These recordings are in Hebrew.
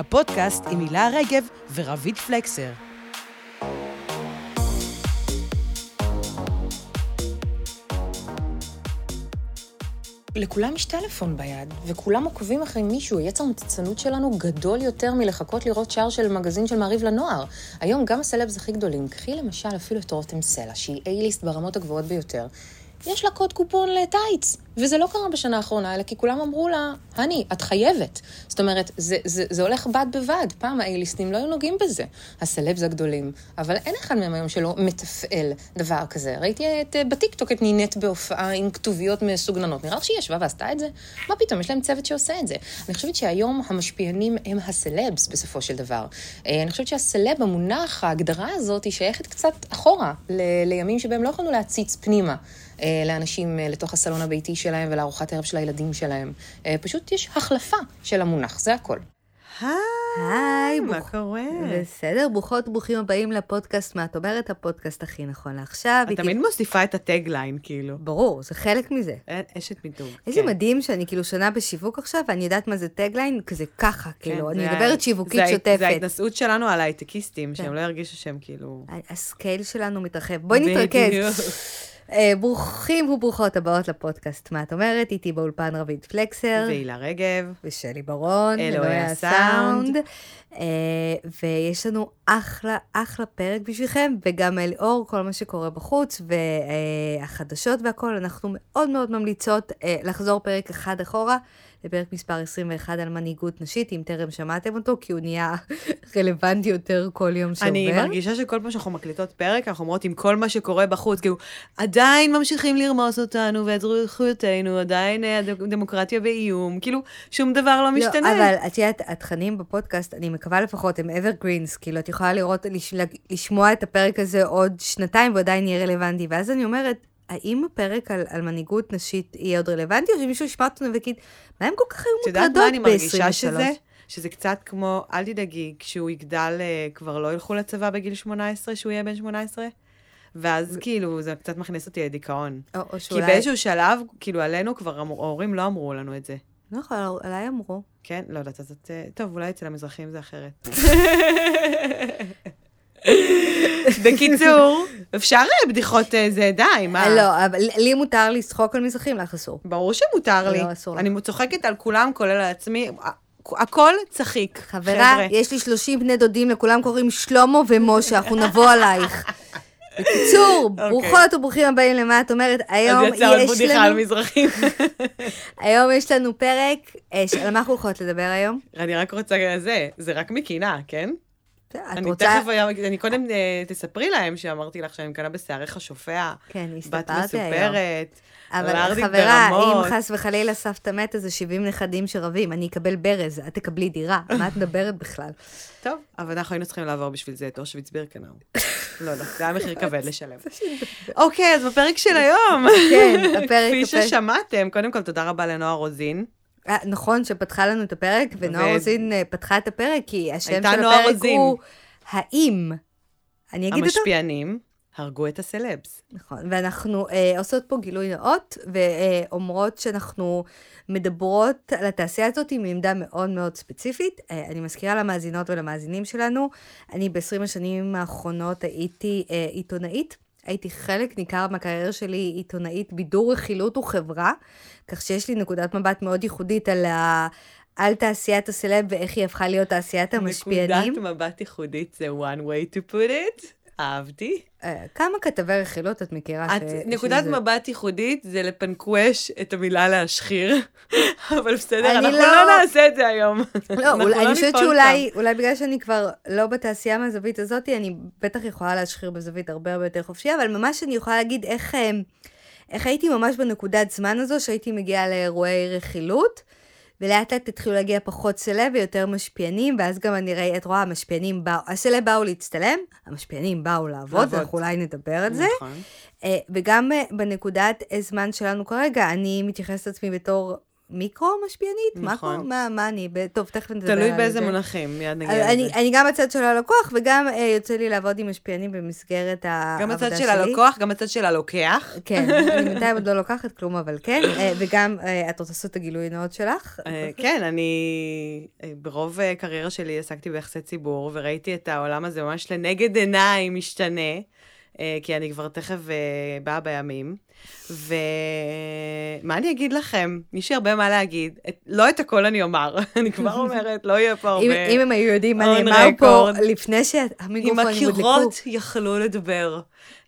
הפודקאסט עם הילה רגב ורביד פלקסר. לכולם יש טלפון ביד, וכולם עוקבים אחרי מישהו. יצר המתצנות שלנו גדול יותר מלחכות לראות שער של מגזין של מעריב לנוער. היום גם הסלבס הכי גדולים, קחי למשל אפילו את רותם סלע, שהיא A-ליסט ברמות הגבוהות ביותר, יש לה קוד קופון לטייץ. וזה לא קרה בשנה האחרונה, אלא כי כולם אמרו לה, הני, את חייבת. זאת אומרת, זה, זה, זה הולך בד בבד. פעם האייליסטים לא היו נוגעים בזה, הסלבס הגדולים. אבל אין אחד מהם היום שלא מתפעל דבר כזה. ראיתי את, אה, בטיקטוק את נינט בהופעה עם כתוביות מסוגננות. נראה לך שהיא ישבה ועשתה את זה? מה פתאום, יש להם צוות שעושה את זה. אני חושבת שהיום המשפיענים הם הסלבס בסופו של דבר. אה, אני חושבת שהסלב, המונח, ההגדרה הזאת, היא שייכת קצת אחורה, ל, לימים שבהם לא יכולנו להציץ פנימה. אה, לאנשים לתוך הסלון הביתי שלהם ולארוחת ערב של הילדים שלהם. אה, פשוט יש החלפה של המונח, זה הכל. היי, מה קורה? בסדר, ברוכות וברוכים הבאים לפודקאסט מה את אומרת, הפודקאסט הכי נכון לעכשיו. את תמיד מוסיפה את ה tagline, כאילו. ברור, זה חלק מזה. אשת מיתוג. איזה כן. מדהים שאני כאילו שנה בשיווק עכשיו, ואני יודעת מה זה tagline, כזה ככה, כן, כאילו, אני מדברת שיווקית שוטפת. זה ההתנשאות שלנו על ההייטקיסטים, שהם כן. לא ירגישו שהם כאילו... ה scale שלנו מתרחב. בואי נתרכז. אה, ברוכים וברוכות הבאות לפודקאסט, מה את אומרת? איתי באולפן רביד פלקסר. והילה רגב. ושלי ברון. אלוהי הסאונד. אה, ויש לנו אחלה, אחלה פרק בשבילכם, וגם אליאור, כל מה שקורה בחוץ, והחדשות והכול, אנחנו מאוד מאוד ממליצות אה, לחזור פרק אחד אחורה. לפרק מספר 21 על מנהיגות נשית, אם טרם שמעתם אותו, כי הוא נהיה רלוונטי יותר כל יום שעובר. אני מרגישה שכל פעם שאנחנו מקליטות פרק, אנחנו אומרות עם כל מה שקורה בחוץ, כאילו, עדיין ממשיכים לרמוס אותנו ואת זכויותינו, עדיין אה, הדמוקרטיה באיום, כאילו, שום דבר לא משתנה. לא, אבל את יודעת, התכנים בפודקאסט, אני מקווה לפחות, הם evergreens, כאילו, את יכולה לראות, לשמוע את הפרק הזה עוד שנתיים ועדיין יהיה רלוונטי, ואז אני אומרת, האם הפרק על, על מנהיגות נשית יהיה עוד רלוונטי, או שמישהו ישמע אותנו ויגיד, מה הם כל כך היו מוטרדות ב-23? את יודעת מה אני מרגישה שזה? שזה קצת כמו, אל תדאגי, כשהוא יגדל, אה, כבר לא ילכו לצבא בגיל 18, שהוא יהיה בן 18? ואז כאילו, זה קצת מכניס אותי לדיכאון. או, או שאולי... כי באיזשהו שלב, כאילו, עלינו כבר, ההורים לא אמרו לנו את זה. יכול, עליי אמרו. כן? לא יודעת, אז את... אה, טוב, אולי אצל המזרחים זה אחרת. בקיצור, אפשר אה, בדיחות אה, זה די, מה? לא, אבל לי מותר לצחוק על מזרחים, לך אסור. ברור שמותר לי. לא, אסור אני צוחקת על כולם, כולל על עצמי. הכל צחיק, חברה, יש לי 30 בני דודים, לכולם קוראים שלמה ומשה, אנחנו נבוא עלייך. בקיצור, אוקיי. ברוכות וברוכים הבאים למה את אומרת. היום יש לנו... אז יצא עוד בדיחה על מזרחים. היום יש לנו פרק, אה, על מה אנחנו הולכות לדבר היום? אני רק רוצה, זה, זה רק מקינה, כן? אני רוצה... תכף, אני קודם אה, תספרי להם שאמרתי לך שאני מקנאה בשעריך שופע. כן, הסתפרתי היום. בת מסופרת. אבל חברה, אם חס וחלילה סבתא מתה, זה 70 נכדים שרבים, אני אקבל ברז, את תקבלי דירה, מה את מדברת בכלל? טוב, אבל אנחנו היינו צריכים לעבור בשביל זה את אושוויץ בירקנאו. לא, לא, זה היה מחיר כבד לשלם. אוקיי, אז בפרק של היום. כן, הפרק... כפי ששמעתם, קודם כל, תודה רבה לנועה רוזין. אה, נכון, שפתחה לנו את הפרק, ונועה רוזין אה, פתחה את הפרק, כי השם של הפרק הוא האם. אני אגיד אותו? המשפיענים. הרגו את הסלבס. נכון, ואנחנו אה, עושות פה גילוי נאות, ואומרות שאנחנו מדברות על התעשייה הזאת עם עמדה מאוד מאוד ספציפית. אה, אני מזכירה למאזינות ולמאזינים שלנו, אני ב-20 השנים האחרונות הייתי אה, עיתונאית. הייתי חלק ניכר מהקריירה שלי עיתונאית בידור, רכילות וחברה, כך שיש לי נקודת מבט מאוד ייחודית על, ה... על תעשיית הסלב ואיך היא הפכה להיות תעשיית המשפיענים. נקודת מבט ייחודית זה one way to put it. אהבתי. אה, כמה כתבי רכילות את מכירה? את, ש... נקודת שזה... מבט ייחודית זה לפנקווש את המילה להשחיר, אבל בסדר, אנחנו לא... לא נעשה את זה היום. לא, אולי, לא אני חושבת שאולי אולי בגלל שאני כבר לא בתעשייה מהזווית הזאת, אני בטח יכולה להשחיר בזווית הרבה הרבה יותר חופשייה, אבל ממש אני יכולה להגיד איך, אה, איך הייתי ממש בנקודת זמן הזו, שהייתי מגיעה לאירועי רכילות. ולאט לאט התחילו להגיע פחות סלב ויותר משפיענים, ואז גם אני ראי, את רואה, המשפיענים באו, הסלב באו להצטלם, המשפיענים באו לעבוד, אנחנו אולי נדבר על זה. נכון. Uh, וגם uh, בנקודת זמן שלנו כרגע, אני מתייחסת לעצמי בתור מיקרו-משפיענית? נכון. מקרו? מה, מה אני? טוב, תכף נדבר על זה. תלוי באיזה מונחים, מיד נגיע לזה. אני, אני גם בצד של הלקוח, וגם אה, יוצא לי לעבוד עם משפיענים במסגרת העבודה שלי. גם בצד של הלקוח, גם בצד של הלוקח. כן, אני בינתיים עוד לא לוקחת כלום, אבל כן. אה, וגם, אה, את רוצה לעשות את הגילוי נאות שלך? אה, כן, אני ברוב אה, קריירה שלי עסקתי ביחסי ציבור, וראיתי את העולם הזה ממש לנגד עיניי משתנה. אה, כי אני כבר תכף אה, באה בימים. ומה אני אגיד לכם? יש לי הרבה מה להגיד. את, לא את הכל אני אומר, אני כבר אומרת, לא יהיה פה הרבה... אם, אם הם היו יודעים מה נאמר פה לפני שהמיקרופונים הודלקו. אם הקירות יכלו לדבר.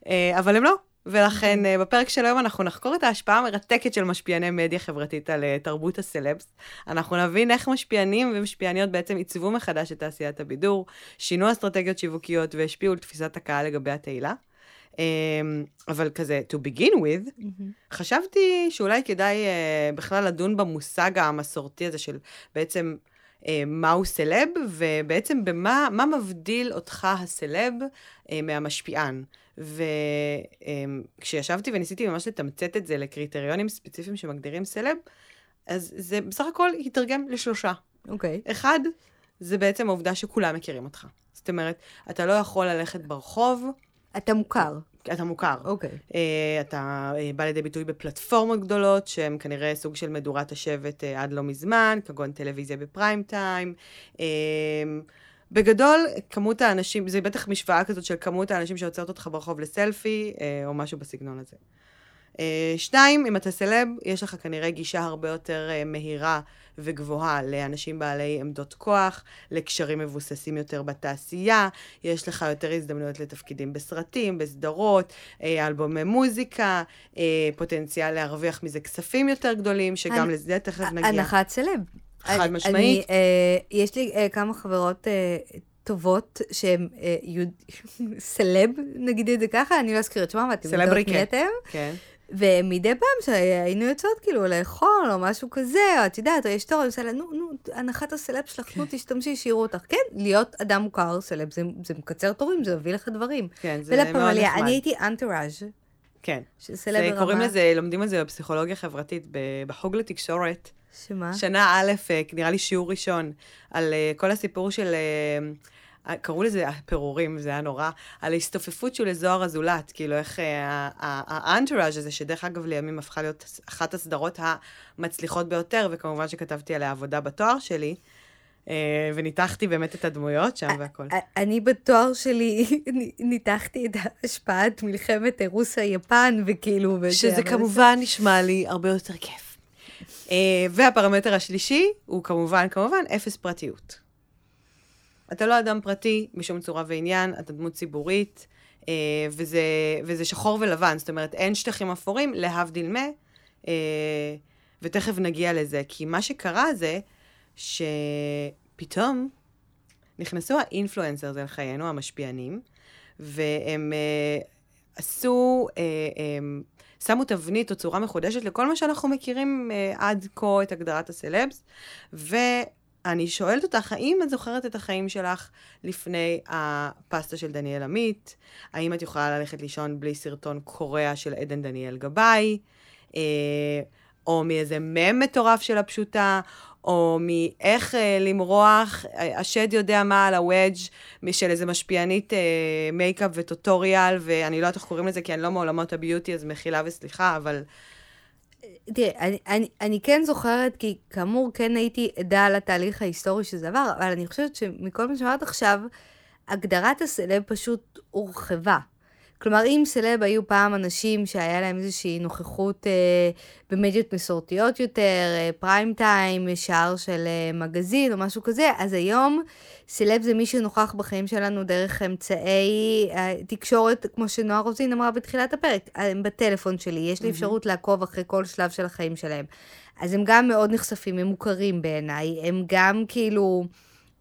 אה, אבל הם לא. ולכן אוקיי. בפרק של היום אנחנו נחקור את ההשפעה המרתקת של משפיעני מדיה חברתית על תרבות הסלבס. אנחנו נבין איך משפיענים ומשפיעניות בעצם עיצבו מחדש את תעשיית הבידור, שינו אסטרטגיות שיווקיות והשפיעו על תפיסת הקהל לגבי התהילה. אמ, אבל כזה, to begin with, mm-hmm. חשבתי שאולי כדאי uh, בכלל לדון במושג המסורתי הזה של בעצם uh, מהו סלב, ובעצם במה מה מבדיל אותך הסלב uh, מהמשפיען. וכשישבתי um, וניסיתי ממש לתמצת את זה לקריטריונים ספציפיים שמגדירים סלב, אז זה בסך הכל התרגם לשלושה. אוקיי. Okay. אחד, זה בעצם העובדה שכולם מכירים אותך. זאת אומרת, אתה לא יכול ללכת ברחוב, אתה מוכר. אתה מוכר. אוקיי. Okay. Uh, אתה uh, בא לידי ביטוי בפלטפורמות גדולות, שהן כנראה סוג של מדורת השבט uh, עד לא מזמן, כגון טלוויזיה בפריים טיים. Uh, בגדול, כמות האנשים, זה בטח משוואה כזאת של כמות האנשים שעוצרת אותך ברחוב לסלפי, uh, או משהו בסגנון הזה. Uh, שתיים, אם אתה סלב, יש לך כנראה גישה הרבה יותר uh, מהירה וגבוהה לאנשים בעלי עמדות כוח, לקשרים מבוססים יותר בתעשייה, יש לך יותר הזדמנויות לתפקידים בסרטים, בסדרות, אה, אלבומי מוזיקה, אה, פוטנציאל להרוויח מזה כספים יותר גדולים, שגם אני, לזה תכף נגיע. הנחת סלב. חד משמעית. אני, אה, יש לי אה, כמה חברות אה, טובות שהן אה, יוד... סלב, נגיד את זה ככה, אני לא אזכיר את שמם, ואתם יודעות מי אתם. כן. ומדי פעם שהיינו יוצאות כאילו לאכול או משהו כזה, או את יודעת, או יש תור, אני עושה לה, נו, נו, הנחת הסלב שלך, נו, כן. תשתמשי, שיראו אותך. כן, להיות אדם מוכר, סלב, זה, זה מקצר תורים, זה מביא לך דברים. כן, זה מאוד נחמד. אני הייתי אנטראז'. כן. של סלב ברמה. קוראים לזה, לומדים על זה בפסיכולוגיה חברתית, בחוג לתקשורת. שמה? שנה א', אה, נראה לי שיעור ראשון, על אה, כל הסיפור של... אה, קראו לזה הפירורים, זה היה נורא, על ההסתופפות של זוהר הזולת, כאילו איך אה, האנטראז' הזה, שדרך אגב לימים הפכה להיות אחת הסדרות המצליחות ביותר, וכמובן שכתבתי עליה עבודה בתואר שלי. אה, וניתחתי באמת את הדמויות שם והכל. אני בתואר שלי ניתחתי את השפעת מלחמת רוסיה-יפן, וכאילו... שזה כמובן נשמע לי הרבה יותר כיף. אה, והפרמטר השלישי הוא כמובן, כמובן, אפס פרטיות. אתה לא אדם פרטי בשום צורה ועניין, אתה דמות ציבורית, אה, וזה, וזה שחור ולבן, זאת אומרת, אין שטחים אפורים, להבדיל מה, אה, ותכף נגיע לזה, כי מה שקרה זה שפתאום נכנסו האינפלואנסר אל חיינו, המשפיענים, והם אה, עשו, אה, אה, שמו תבנית או צורה מחודשת לכל מה שאנחנו מכירים אה, עד כה את הגדרת הסלבס, ו... אני שואלת אותך, האם את זוכרת את החיים שלך לפני הפסטה של דניאל עמית? האם את יכולה ללכת לישון בלי סרטון קורע של עדן דניאל גבאי? אה, או מאיזה מם מטורף של הפשוט? או מאיך אה, למרוח, אה, השד יודע מה על ה-veg של איזה משפיענית אה, makeup ו tutorial, ואני לא יודעת איך קוראים לזה, כי אני לא מעולמות ה beauty, אז מחילה וסליחה, אבל... תראה, אני, אני, אני כן זוכרת, כי כאמור, כן הייתי עדה לתהליך ההיסטורי שזה עבר, אבל אני חושבת שמכל מה שאמרת עכשיו, הגדרת הסלב פשוט הורחבה. כלומר, אם סלב היו פעם אנשים שהיה להם איזושהי נוכחות אה, במדיות מסורתיות יותר, אה, פריים טיים, שער של אה, מגזין או משהו כזה, אז היום סלב זה מי שנוכח בחיים שלנו דרך אמצעי אה, תקשורת, כמו שנועה רוזין אמרה בתחילת הפרק, אה, בטלפון שלי, יש לי אפשרות לעקוב אחרי כל שלב של החיים שלהם. אז הם גם מאוד נחשפים, הם מוכרים בעיניי, הם גם כאילו...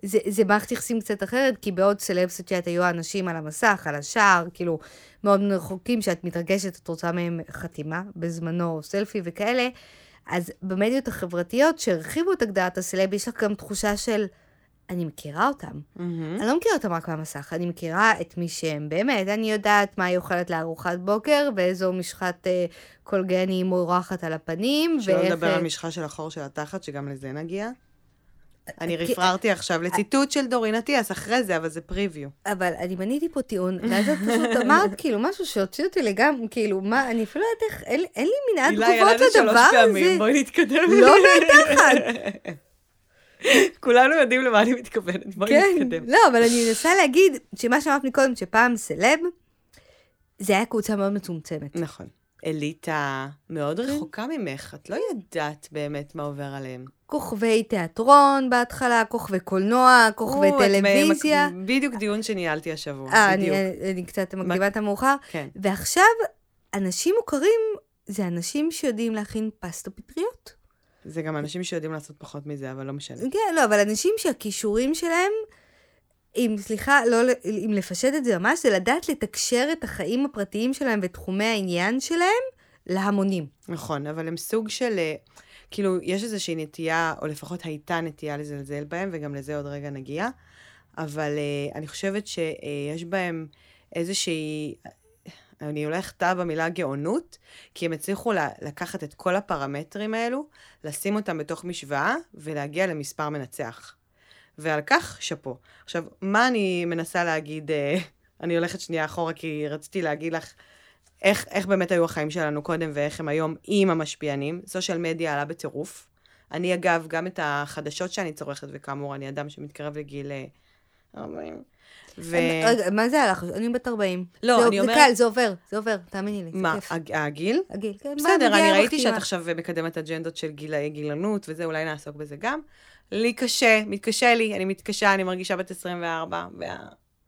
זה, זה מערכת יחסים קצת אחרת, כי בעוד סלבסט צ'אט היו אנשים על המסך, על השער, כאילו, מאוד רחוקים, שאת מתרגשת, את רוצה מהם חתימה בזמנו, או סלפי וכאלה, אז במדיות החברתיות שהרחיבו את הגדרת הסלב, יש לך גם תחושה של, אני מכירה אותם. Mm-hmm. אני לא מכירה אותם רק מהמסך, אני מכירה את מי שהם באמת. אני יודעת מה היא אוכלת לארוחת בוקר, ואיזו משחת אה, קולגני היא מורחת על הפנים. שלא ואיך... לדבר על משחה של החור של התחת, שגם לזה נגיע. אני רפררתי עכשיו לציטוט של דורין אטיאס אחרי זה, אבל זה פריוויו. אבל אני מניתי פה טיעון, ואז את פשוט אמרת כאילו משהו שהוציא אותי לגמרי, כאילו, מה, אני אפילו לא יודעת איך, אין לי מנעד תגובות לדבר הזה. פעמים, בואי נתקדם. לא מהתחת. כולנו יודעים למה אני מתכוונת, בואי כן, נתקדם. לא, אבל אני מנסה להגיד שמה שאמרת מקודם, שפעם סלב, זה היה קבוצה מאוד מצומצמת. נכון. אליטה מאוד כן. רחוקה ממך, את לא יודעת באמת מה עובר עליהם. כוכבי תיאטרון בהתחלה, כוכבי קולנוע, כוכבי טלוויזיה. בדיוק דיון שניהלתי השבוע, אה, בדיוק. אני, אני קצת מקדימה את המאוחר. כן. ועכשיו, אנשים מוכרים זה אנשים שיודעים להכין פסטה פטריות. זה גם אנשים שיודעים לעשות פחות מזה, אבל לא משנה. כן, לא, אבל אנשים שהכישורים שלהם, אם, סליחה, לא, אם לפשט את זה ממש, זה לדעת לתקשר את החיים הפרטיים שלהם ותחומי העניין שלהם להמונים. נכון, אבל הם סוג של... אה, כאילו, יש איזושהי נטייה, או לפחות הייתה נטייה לזלזל בהם, וגם לזה עוד רגע נגיע, אבל uh, אני חושבת שיש בהם איזושהי... אני הולכת טעה במילה גאונות, כי הם הצליחו לקחת את כל הפרמטרים האלו, לשים אותם בתוך משוואה ולהגיע למספר מנצח. ועל כך, שאפו. עכשיו, מה אני מנסה להגיד, אה, אני הולכת שנייה אחורה, כי רציתי להגיד לך איך, איך באמת היו החיים שלנו קודם ואיך הם היום עם המשפיענים. סושיאל מדיה עלה בטירוף. אני, אגב, גם את החדשות שאני צורכת, וכאמור, אני אדם שמתקרב לגיל 40, אה, ו... רגע, מה זה הלך? אני בת 40. לא, זה, אני אומרת... זה קל, זה עובר, זה עובר, תאמיני לי, מה, הגיל? הגיל, כן. בסדר, אני ראיתי שאת עכשיו מקדמת אג'נדות של גילאי גילנות, וזה, אולי נעסוק בזה גם. לי קשה, מתקשה לי, אני מתקשה, אני מרגישה בת 24, וה...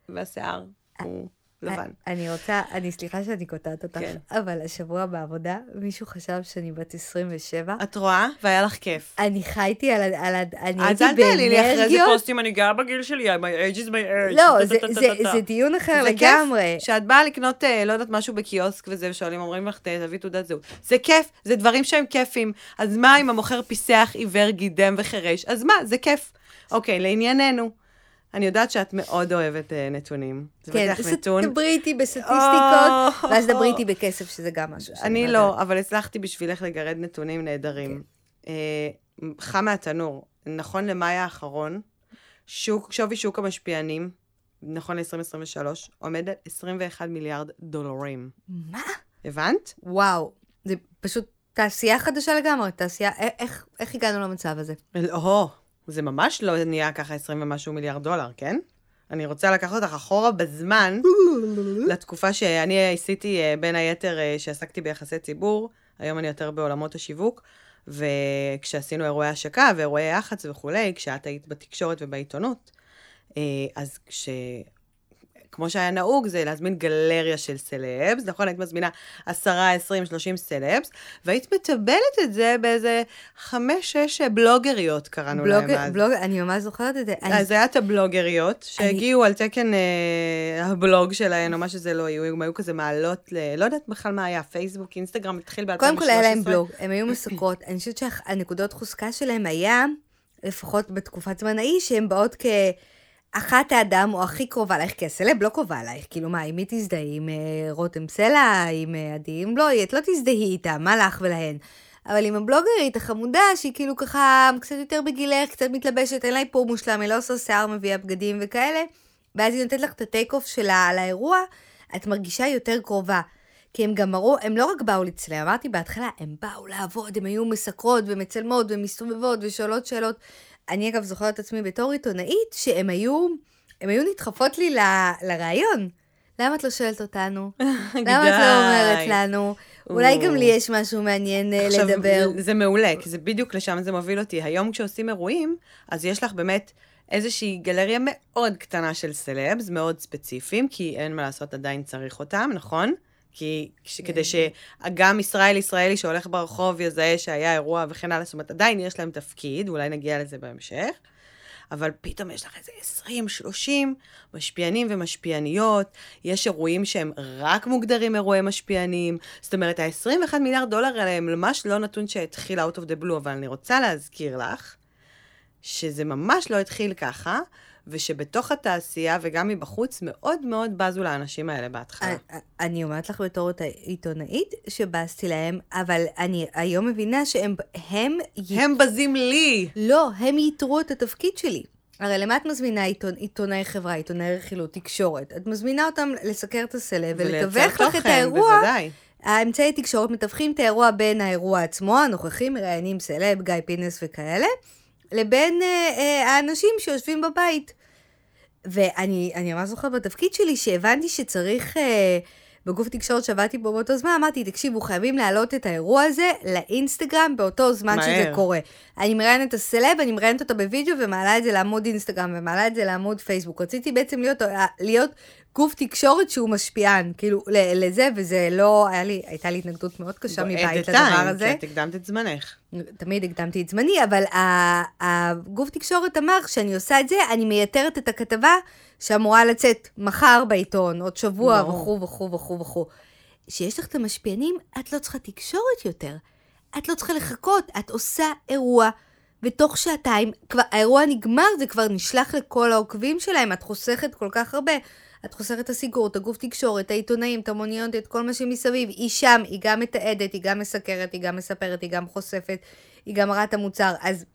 והשיער הוא... לבן. אני רוצה, אני סליחה שאני קוטעת אותך, כן. אבל השבוע בעבודה, מישהו חשב שאני בת 27. את רואה? והיה לך כיף. אני חייתי על ה... על ה אני הייתי באנרגיות. אז אל תעלי לי אחרי זה פוסטים, אני גאה בגיל שלי, my age is my age. לא, זה דיון אחר לגמרי. כשאת באה לקנות, אה, לא יודעת, משהו בקיוסק וזה, ושואלים, אומרים לך, תביא תעודת זהות. זה כיף, זה דברים שהם כיפים. אז מה אם המוכר פיסח, עיוור, גידם וחירש? אז מה, זה כיף. אוקיי, לענייננו. אני יודעת שאת מאוד אוהבת uh, נתונים. כן, דברי איתי בסטטיסטיקות, oh, ואז דברי איתי בכסף, שזה גם משהו אני לא, אבל הצלחתי בשבילך לגרד נתונים נהדרים. כן. Uh, חם מהתנור, נכון למאי האחרון, שוק, שווי שוק המשפיענים, נכון ל-2023, עומד על 21 מיליארד דולרים. מה? הבנת? וואו, זה פשוט תעשייה חדשה לגמרי, תעשייה, איך, איך הגענו למצב הזה? לא, זה ממש לא נהיה ככה 20 ומשהו מיליארד דולר, כן? אני רוצה לקחת אותך אחורה בזמן, לתקופה שאני עשיתי אה, בין היתר אה, שעסקתי ביחסי ציבור, היום אני יותר בעולמות השיווק, וכשעשינו אירועי השקה ואירועי יח"צ וכולי, כשאת היית בתקשורת ובעיתונות, אה, אז כש... כמו שהיה נהוג, זה להזמין גלריה של סלבס, נכון? היית מזמינה 10, 20, 30 סלבס, והיית מטבלת את זה באיזה 5, 6 בלוגריות, קראנו בלוג, להם אז. בלוג, אני ממש זוכרת את זה. אז אני... זה היה את הבלוגריות, שהגיעו אני... על תקן אה, הבלוג שלהן, או מה שזה לא היו, הם היו כזה מעלות ל... לא יודעת בכלל מה היה, פייסבוק, אינסטגרם, התחיל ב-2013. קודם כל היה להם בלוג, הם היו מסוקרות. אני חושבת שהנקודות חוזקה שלהם היה, לפחות בתקופת זמן ההיא, שהן באות כ... אחת האדם או הכי קרובה אלייך, כי הסלב לא קרובה אלייך, כאילו מה, אם היא תזדהי עם אה, רותם סלע, עם אה, עדי, אם לא, את לא תזדהי איתה, מה לך ולהן? אבל עם הבלוגרית החמודה, שהיא כאילו ככה קצת יותר בגילך, קצת מתלבשת, אין לה איפור מושלם, היא לא עושה שיער, מביאה בגדים וכאלה, ואז היא נותנת לך את הטייק אוף שלה על האירוע, את מרגישה יותר קרובה. כי הם גם אמרו, הם לא רק באו לצלם, אמרתי בהתחלה, הם באו לעבוד, הם היו מסקרות ומצלמות ומסתובבות ושואלות שאלות. אני אגב זוכרת את עצמי בתור עיתונאית, שהם היו, הם היו נדחפות לי ל, לרעיון. למה את לא שואלת אותנו? למה את לא אומרת לנו? אולי גם לי יש משהו מעניין אה, עכשיו, לדבר. זה מעולה, כי זה בדיוק לשם זה מוביל אותי. היום כשעושים אירועים, אז יש לך באמת איזושהי גלריה מאוד קטנה של סלבס, מאוד ספציפיים, כי אין מה לעשות, עדיין צריך אותם, נכון? כי כדי כן. שגם ישראל ישראלי שהולך ברחוב יזהה שהיה אירוע וכן הלאה, זאת אומרת, עדיין יש להם תפקיד, אולי נגיע לזה בהמשך, אבל פתאום יש לך איזה 20, 30 משפיענים ומשפיעניות, יש אירועים שהם רק מוגדרים אירועי משפיענים, זאת אומרת, ה-21 מיליארד דולר האלה הם ממש לא נתון שהתחיל out of the blue, אבל אני רוצה להזכיר לך, שזה ממש לא התחיל ככה, ושבתוך התעשייה וגם מבחוץ מאוד מאוד בזו לאנשים האלה בהתחלה. אני אומרת לך בתור עיתונאית שבזתי להם, אבל אני היום מבינה שהם... הם... הם בזים לי! לא, הם ייתרו את התפקיד שלי. הרי למה את מזמינה עיתונ... עיתונאי חברה, עיתונאי רכילות, תקשורת? את מזמינה אותם לסקר את הסלב ולתווך לך את האירוע. בוודאי. האמצעי תקשורת מתווכים את האירוע בין האירוע עצמו, הנוכחים, מראיינים סלב, גיא פינס וכאלה, לבין אה, אה, האנשים שיושבים בבית. ואני ממש זוכרת בתפקיד שלי שהבנתי שצריך... אה, בגוף תקשורת שעבדתי בו באותו זמן, אמרתי, תקשיבו, חייבים להעלות את האירוע הזה לאינסטגרם באותו זמן מהר. שזה קורה. אני מראיינת את הסלב, אני מראיינת אותה בווידאו ומעלה את זה לעמוד אינסטגרם ומעלה את זה לעמוד פייסבוק. רציתי בעצם להיות, להיות גוף תקשורת שהוא משפיען, כאילו, לזה, וזה לא, היה לי, הייתה לי התנגדות מאוד קשה מבית לדבר הזה. כי את הקדמת את זמנך. תמיד הקדמתי את זמני, אבל הגוף תקשורת אמר, כשאני עושה את זה, אני מייתרת את הכתבה שאמורה לצאת מחר בעיתון, עוד שבוע, וכו' וכו' וכו' וכו'. כשיש לך את המשפיענים, את לא צריכה תקשורת יותר. את לא צריכה לחכות, את עושה אירוע. ותוך שעתיים, כבר האירוע נגמר, זה כבר נשלח לכל העוקבים שלהם, את חוסכת כל כך הרבה. את חוסרת את הסיגור, את הגוף תקשורת, העיתונאים, את המוניות, את כל מה שמסביב. היא שם, היא גם מתעדת, היא גם מסקרת, היא גם מספרת, היא גם חושפת, היא גם מראה את המוצר. אז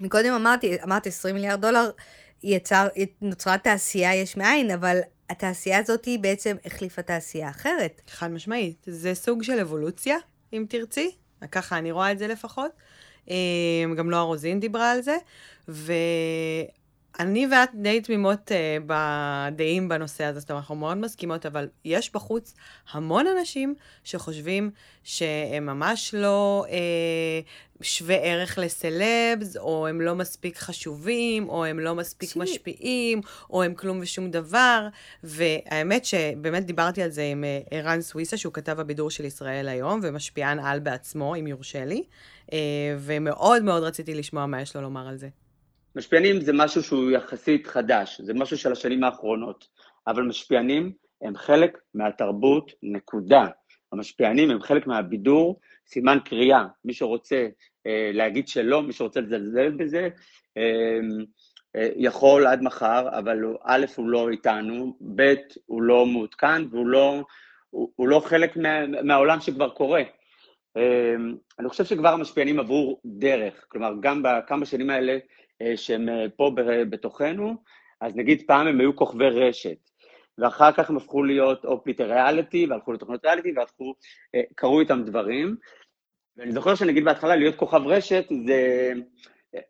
מקודם אמרתי, אמרתי 20 מיליארד דולר, יצר, נוצרה תעשייה יש מאין, אבל התעשייה הזאת היא בעצם החליפה תעשייה אחרת. חד משמעית. זה סוג של אבולוציה, אם תרצי. ככה אני רואה את זה לפחות. אה, גם נועה רוזין דיברה על זה. ו... אני ואת די תמימות uh, בדעים בנושא הזה, זאת אומרת, אנחנו מאוד מסכימות, אבל יש בחוץ המון אנשים שחושבים שהם ממש לא uh, שווה ערך לסלבס, או הם לא מספיק חשובים, או הם לא מספיק שי. משפיעים, או הם כלום ושום דבר. והאמת שבאמת דיברתי על זה עם אה, ערן סוויסה, שהוא כתב הבידור של ישראל היום, ומשפיען על בעצמו, אם יורשה לי, uh, ומאוד מאוד רציתי לשמוע מה יש לו לומר על זה. משפיענים זה משהו שהוא יחסית חדש, זה משהו של השנים האחרונות, אבל משפיענים הם חלק מהתרבות, נקודה. המשפיענים הם חלק מהבידור, סימן קריאה. מי שרוצה אה, להגיד שלא, מי שרוצה לזלזל בזה, אה, אה, יכול עד מחר, אבל הוא, א', הוא לא איתנו, ב', הוא לא מעודכן והוא לא, הוא, הוא לא חלק מה, מהעולם שכבר קורה. אה, אני חושב שכבר המשפיענים עברו דרך, כלומר, גם בכמה שנים האלה שהם אה, פה בתוכנו, אז נגיד פעם הם היו כוכבי רשת, ואחר כך הם הפכו להיות או פיטר ריאליטי, והלכו לתוכניות ריאליטי, והלכו, אה, קרו איתם דברים. ואני זוכר שנגיד בהתחלה להיות כוכב רשת זה,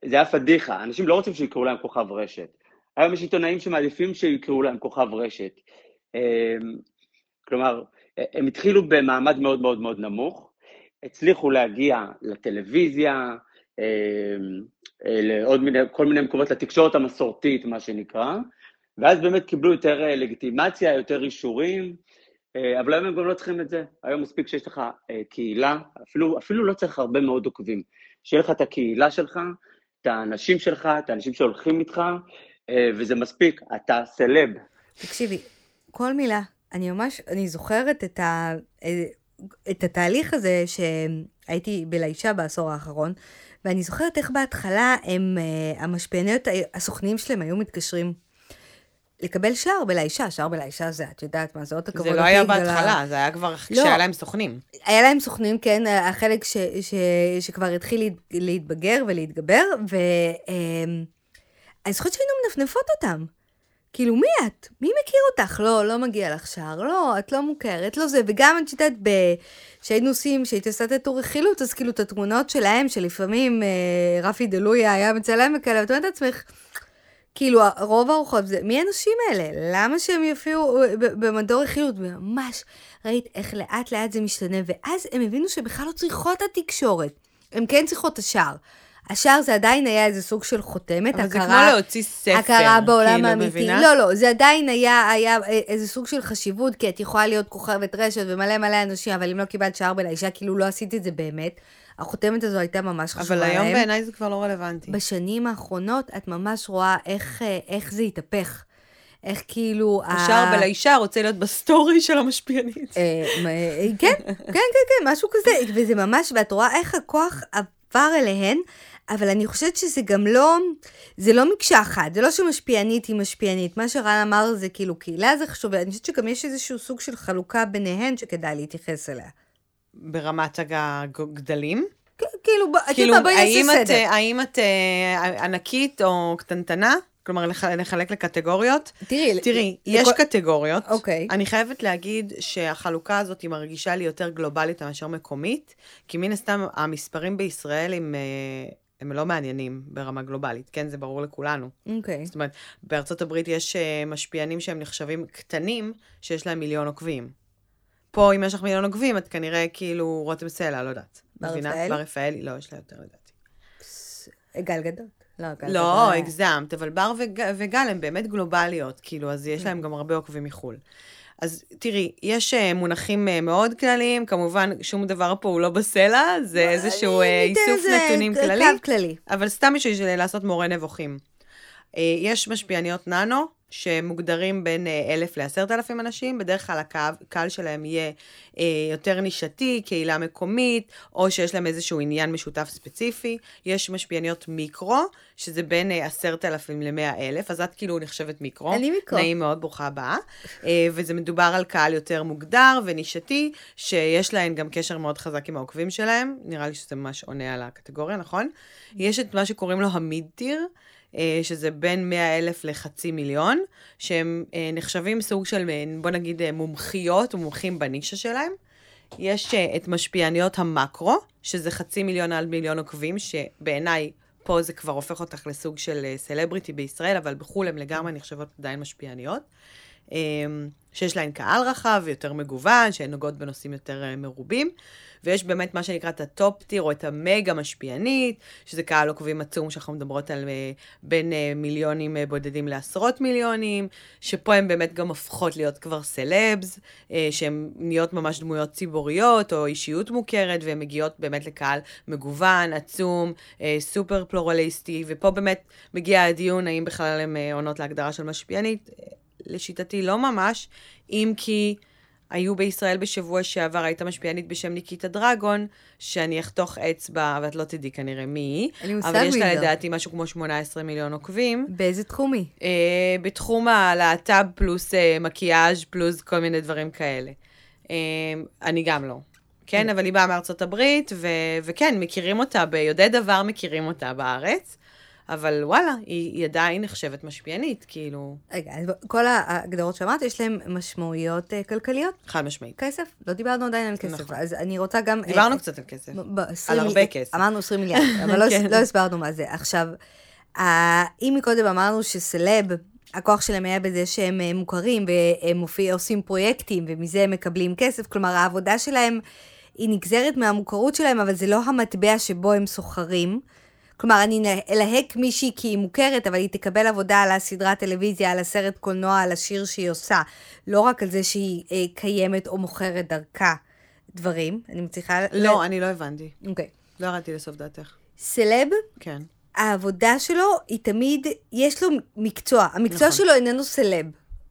זה היה פדיחה, אנשים לא רוצים שיקראו להם כוכב רשת. היום יש עיתונאים שמעדיפים שיקראו להם כוכב רשת. כלומר, הם התחילו במעמד מאוד מאוד מאוד נמוך, הצליחו להגיע לטלוויזיה, אה, לעוד מיני, כל מיני מקומות לתקשורת המסורתית, מה שנקרא, ואז באמת קיבלו יותר אה, לגיטימציה, יותר אישורים, אה, אבל היום הם גם לא צריכים את זה. היום מספיק שיש לך קהילה, אפילו, אפילו לא צריך הרבה מאוד עוקבים. שיהיה לך את הקהילה שלך, את האנשים שלך, את האנשים שהולכים איתך, וזה מספיק, אתה סלב. תקשיבי, כל מילה, אני ממש, אני זוכרת את, ה, את התהליך הזה שהייתי בלאישה בעשור האחרון, ואני זוכרת איך בהתחלה הם, uh, המשפיעניות, הסוכנים שלהם היו מתקשרים לקבל שער בלאישה, שער בלאישה זה, את יודעת מה, זה עוד הכבוד זה לא היה בהתחלה, זה היה כבר לא, כשהיה להם סוכנים. היה להם סוכנים, כן, החלק ש, ש, שכבר התחיל להתבגר ולהתגבר, ואני אמ, זוכרת שהיינו מנפנפות אותם. כאילו, מי את? מי מכיר אותך? לא, לא מגיע לך שער, לא, את לא מוכרת, לא זה. וגם, את יודעת, כשהיינו עושים, כשהייתי עושה את הטור רכילות, אז כאילו, את התמונות שלהם, שלפעמים אה, רפי דלויה היה מצלם וכאלה, ואת אומרת לעצמך, כאילו, רוב הארוחות, זה, מי האנשים האלה? למה שהם יופיעו במדור רכילות? וממש, ראית איך לאט לאט זה משתנה, ואז הם הבינו שבכלל לא צריכות התקשורת. הם כן צריכות את השער. השאר זה עדיין היה איזה סוג של חותמת, אבל הכרה, זה כמו להוציא ספר, הכרה בעולם כאילו, האמיתי. מבינה? לא, לא, זה עדיין היה, היה איזה סוג של חשיבות, כי את יכולה להיות כוכבת רשת ומלא מלא אנשים, אבל אם לא קיבלת שער בלאישה, כאילו לא עשית את זה באמת. החותמת הזו הייתה ממש חשובה להם. אבל היום בעיניי זה כבר לא רלוונטי. בשנים האחרונות את ממש רואה איך, איך זה התהפך. איך כאילו... השער. בלאישה רוצה להיות בסטורי של המשפיענית. אה, כן, כן, כן, כן, משהו כזה. וזה ממש, ואת רואה איך הכוח עבר אליהן, אבל אני חושבת שזה גם לא, זה לא מקשה אחת, זה לא שמשפיענית היא משפיענית. מה שרן אמר זה כאילו קהילה זה חשוב, ואני חושבת שגם יש איזשהו סוג של חלוקה ביניהן שכדאי להתייחס אליה. ברמת הגדלים? כאילו, כאילו, בואי נעשה סדר. האם את אה, ענקית או קטנטנה? כלומר, נחלק לקטגוריות. תראי, תראי, יש לכל... קטגוריות. אוקיי. אני חייבת להגיד שהחלוקה הזאת היא מרגישה לי יותר גלובלית מאשר מקומית, כי מן הסתם המספרים בישראל הם, אה, הם לא מעניינים ברמה גלובלית, כן? זה ברור לכולנו. אוקיי. זאת אומרת, בארצות הברית יש אה, משפיענים שהם נחשבים קטנים, שיש להם מיליון עוקבים. פה, אם יש לך מיליון עוקבים, את כנראה כאילו רותם סלע, לא יודעת. בר רפאלי? בר רפאלי, לא, יש לה יותר לדעתי. גל גדול. לא, לא הגזמת, אבל בר וג, וגל הן באמת גלובליות, כאילו, אז יש להם גם הרבה עוקבים מחו"ל. אז תראי, יש uh, מונחים uh, מאוד כלליים, כמובן שום דבר פה הוא לא בסלע, זה איזשהו uh, איסוף נתונים כללי. קו כללי. אבל סתם בשביל לעשות מורה נבוכים. יש משפיעניות ננו, שמוגדרים בין אה, אלף לעשרת אלפים אנשים, בדרך כלל הקהל שלהם יהיה אה, יותר נישתי, קהילה מקומית, או שיש להם איזשהו עניין משותף ספציפי. יש משפיעניות מיקרו, שזה בין אה, עשרת אלפים למאה אלף, אז את כאילו נחשבת מיקרו. אני מיקרו. נעים מאוד, ברוכה הבאה. וזה מדובר על קהל יותר מוגדר ונישתי, שיש להם גם קשר מאוד חזק עם העוקבים שלהם. נראה לי שזה ממש עונה על הקטגוריה, נכון? יש את מה שקוראים לו המיד-טיר. אה, שזה בין 100 אלף לחצי מיליון, שהם אה, נחשבים סוג של, אה, בוא נגיד, מומחיות ומומחים בנישה שלהם. יש את משפיעניות המקרו, שזה חצי מיליון על מיליון עוקבים, שבעיניי פה זה כבר הופך אותך לסוג של סלבריטי בישראל, אבל בחו"ל הן לגמרי נחשבות עדיין משפיעניות. שיש להן קהל רחב ויותר מגוון, שהן נוגעות בנושאים יותר מרובים. ויש באמת מה שנקרא את ה top tier או את המגה משפיענית, שזה קהל עוקבים עצום שאנחנו מדברות על אה, בין אה, מיליונים אה, בודדים לעשרות מיליונים, שפה הן באמת גם הופכות להיות כבר סלבס, שהן נהיות ממש דמויות ציבוריות או אישיות מוכרת, והן מגיעות באמת לקהל מגוון, עצום, סופר פלורליסטי, ופה באמת מגיע הדיון האם בכלל הן עונות להגדרה של משפיענית. לשיטתי לא ממש, אם כי היו בישראל בשבוע שעבר, הייתה משפיענית בשם ניקיטה דרגון, שאני אחתוך אצבע, ואת לא תדעי כנראה מי היא. אני מושג מי אבל יש לה לדעתי משהו כמו 18 מיליון עוקבים. באיזה תחום היא? אה, בתחום הלהט"ב פלוס אה, מקיאז' פלוס כל מיני דברים כאלה. אה, אני גם לא. כן, אבל היא באה מארצות הברית, ו- וכן, מכירים אותה, ביודעי דבר מכירים אותה בארץ. אבל וואלה, היא, היא עדיין נחשבת משפיענית, כאילו... רגע, כל ההגדרות שאמרת, יש להן משמעויות uh, כלכליות? חד משמעית. כסף? לא דיברנו עדיין על כסף, נכון. אז אני רוצה גם... דיברנו uh, קצת על כסף, על הרבה כסף. אמרנו 20 מיליארד, אבל לא, כן. לא הסברנו מה זה. עכשיו, uh, אם מקודם אמרנו שסלב, הכוח שלהם היה בזה שהם מוכרים והם מופיע, עושים פרויקטים ומזה הם מקבלים כסף, כלומר העבודה שלהם היא נגזרת מהמוכרות שלהם, אבל זה לא המטבע שבו הם סוחרים. כלומר, אני אלהק מישהי כי היא מוכרת, אבל היא תקבל עבודה על הסדרת טלוויזיה, על הסרט קולנוע, על השיר שהיא עושה. לא רק על זה שהיא אה, קיימת או מוכרת דרכה דברים. אני מצליחה... לא, ל... אני לא הבנתי. אוקיי. Okay. לא ירדתי לסוף דעתך. סלב? כן. העבודה שלו היא תמיד, יש לו מקצוע. המקצוע נכון. שלו איננו סלב.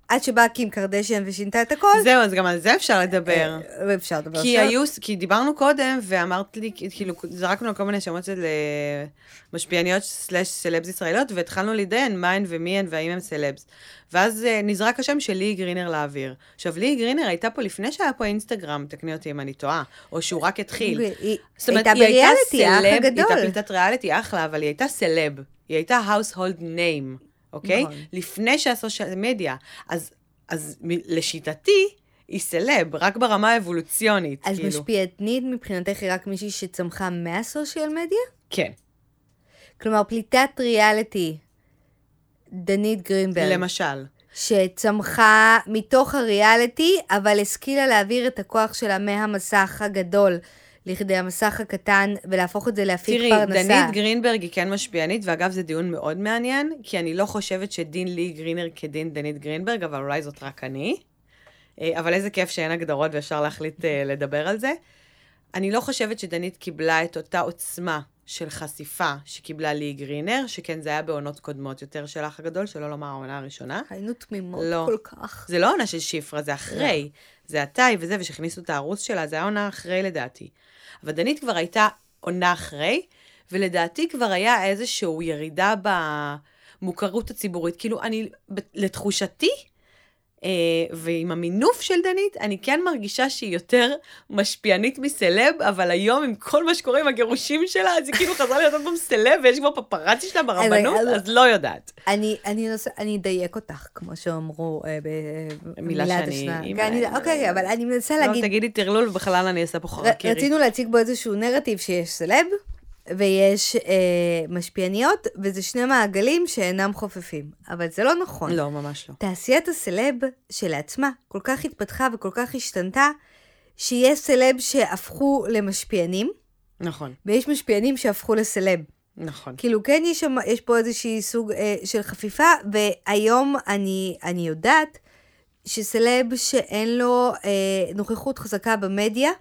עד שבאה קים קרדשיאן ושינתה את הכל. זהו, אז גם על זה אפשר לדבר. אה, אפשר לדבר. כי היו, כי דיברנו קודם, ואמרת לי, כאילו, זרקנו כל מיני שמות של אה, משפיעניות סלאש סלבס ישראליות, והתחלנו להתדיין מה הן ומי הן והאם הן סלבס. ואז uh, נזרק השם של ליהי גרינר לאוויר. עכשיו, ליהי גרינר הייתה פה לפני שהיה פה אינסטגרם, תקני אותי אם אני טועה, או שהוא רק התחיל. היא הייתה בריאליטי, האח הגדול. היא הייתה פליטת ריאליטי, אחלה, אבל היא הייתה סלב. היא הייתה household name. אוקיי? נכון. לפני שהסושיאל מדיה. אז, אז לשיטתי, היא סלב, רק ברמה האבולוציונית, אז כאילו. אז משפיענית מבחינתך היא רק מישהי שצמחה מהסושיאל מדיה? כן. כלומר, פליטת ריאליטי, דנית גרינברג. למשל. שצמחה מתוך הריאליטי, אבל השכילה להעביר את הכוח שלה מהמסך הגדול לכדי המסך הקטן, ולהפוך את זה להפיק תראי, פרנסה. תראי, דנית גרינברג היא כן משפיענית, ואגב, זה דיון מאוד מעניין, כי אני לא חושבת שדין לי גרינר כדין דנית גרינברג, אבל אולי זאת רק אני. אה, אבל איזה כיף שאין הגדרות ואפשר להחליט אה, לדבר על זה. אני לא חושבת שדנית קיבלה את אותה עוצמה של חשיפה שקיבלה לי גרינר, שכן זה היה בעונות קודמות יותר של האח הגדול, שלא לומר העונה הראשונה. היינו תמימות לא. כל כך. זה לא עונה של שיפרה, זה אחרי. זה עתה וזה, ושהכניסו את הערוץ שלה, זה היה עונה אחרי לדעתי. אבל דנית כבר הייתה עונה אחרי, ולדעתי כבר היה איזושהי ירידה במוכרות הציבורית. כאילו, אני, לתחושתי, ועם המינוף של דנית, אני כן מרגישה שהיא יותר משפיענית מסלב, אבל היום עם כל מה שקורה עם הגירושים שלה, אז היא כאילו חזרה להיות עוד פעם סלב, ויש כבר פפרצי שלה ברבנות, אז, לא יודעת. אני, אדייק אותך, כמו שאמרו אה, במילה שאני... כן, אוקיי, אבל אני מנסה לא, להגיד... לא, תגידי טרלול, ובכלל אני אעשה פה חרקירי. רצינו להציג בו איזשהו נרטיב שיש סלב, ויש אה, משפיעניות, וזה שני מעגלים שאינם חופפים. אבל זה לא נכון. לא, ממש לא. תעשיית הסלב שלעצמה כל כך התפתחה וכל כך השתנתה, שיש סלב שהפכו למשפיענים. נכון. ויש משפיענים שהפכו לסלב. נכון. כאילו, כן, יש, שם, יש פה איזושהי סוג אה, של חפיפה, והיום אני, אני יודעת שסלב שאין לו אה, נוכחות חזקה במדיה,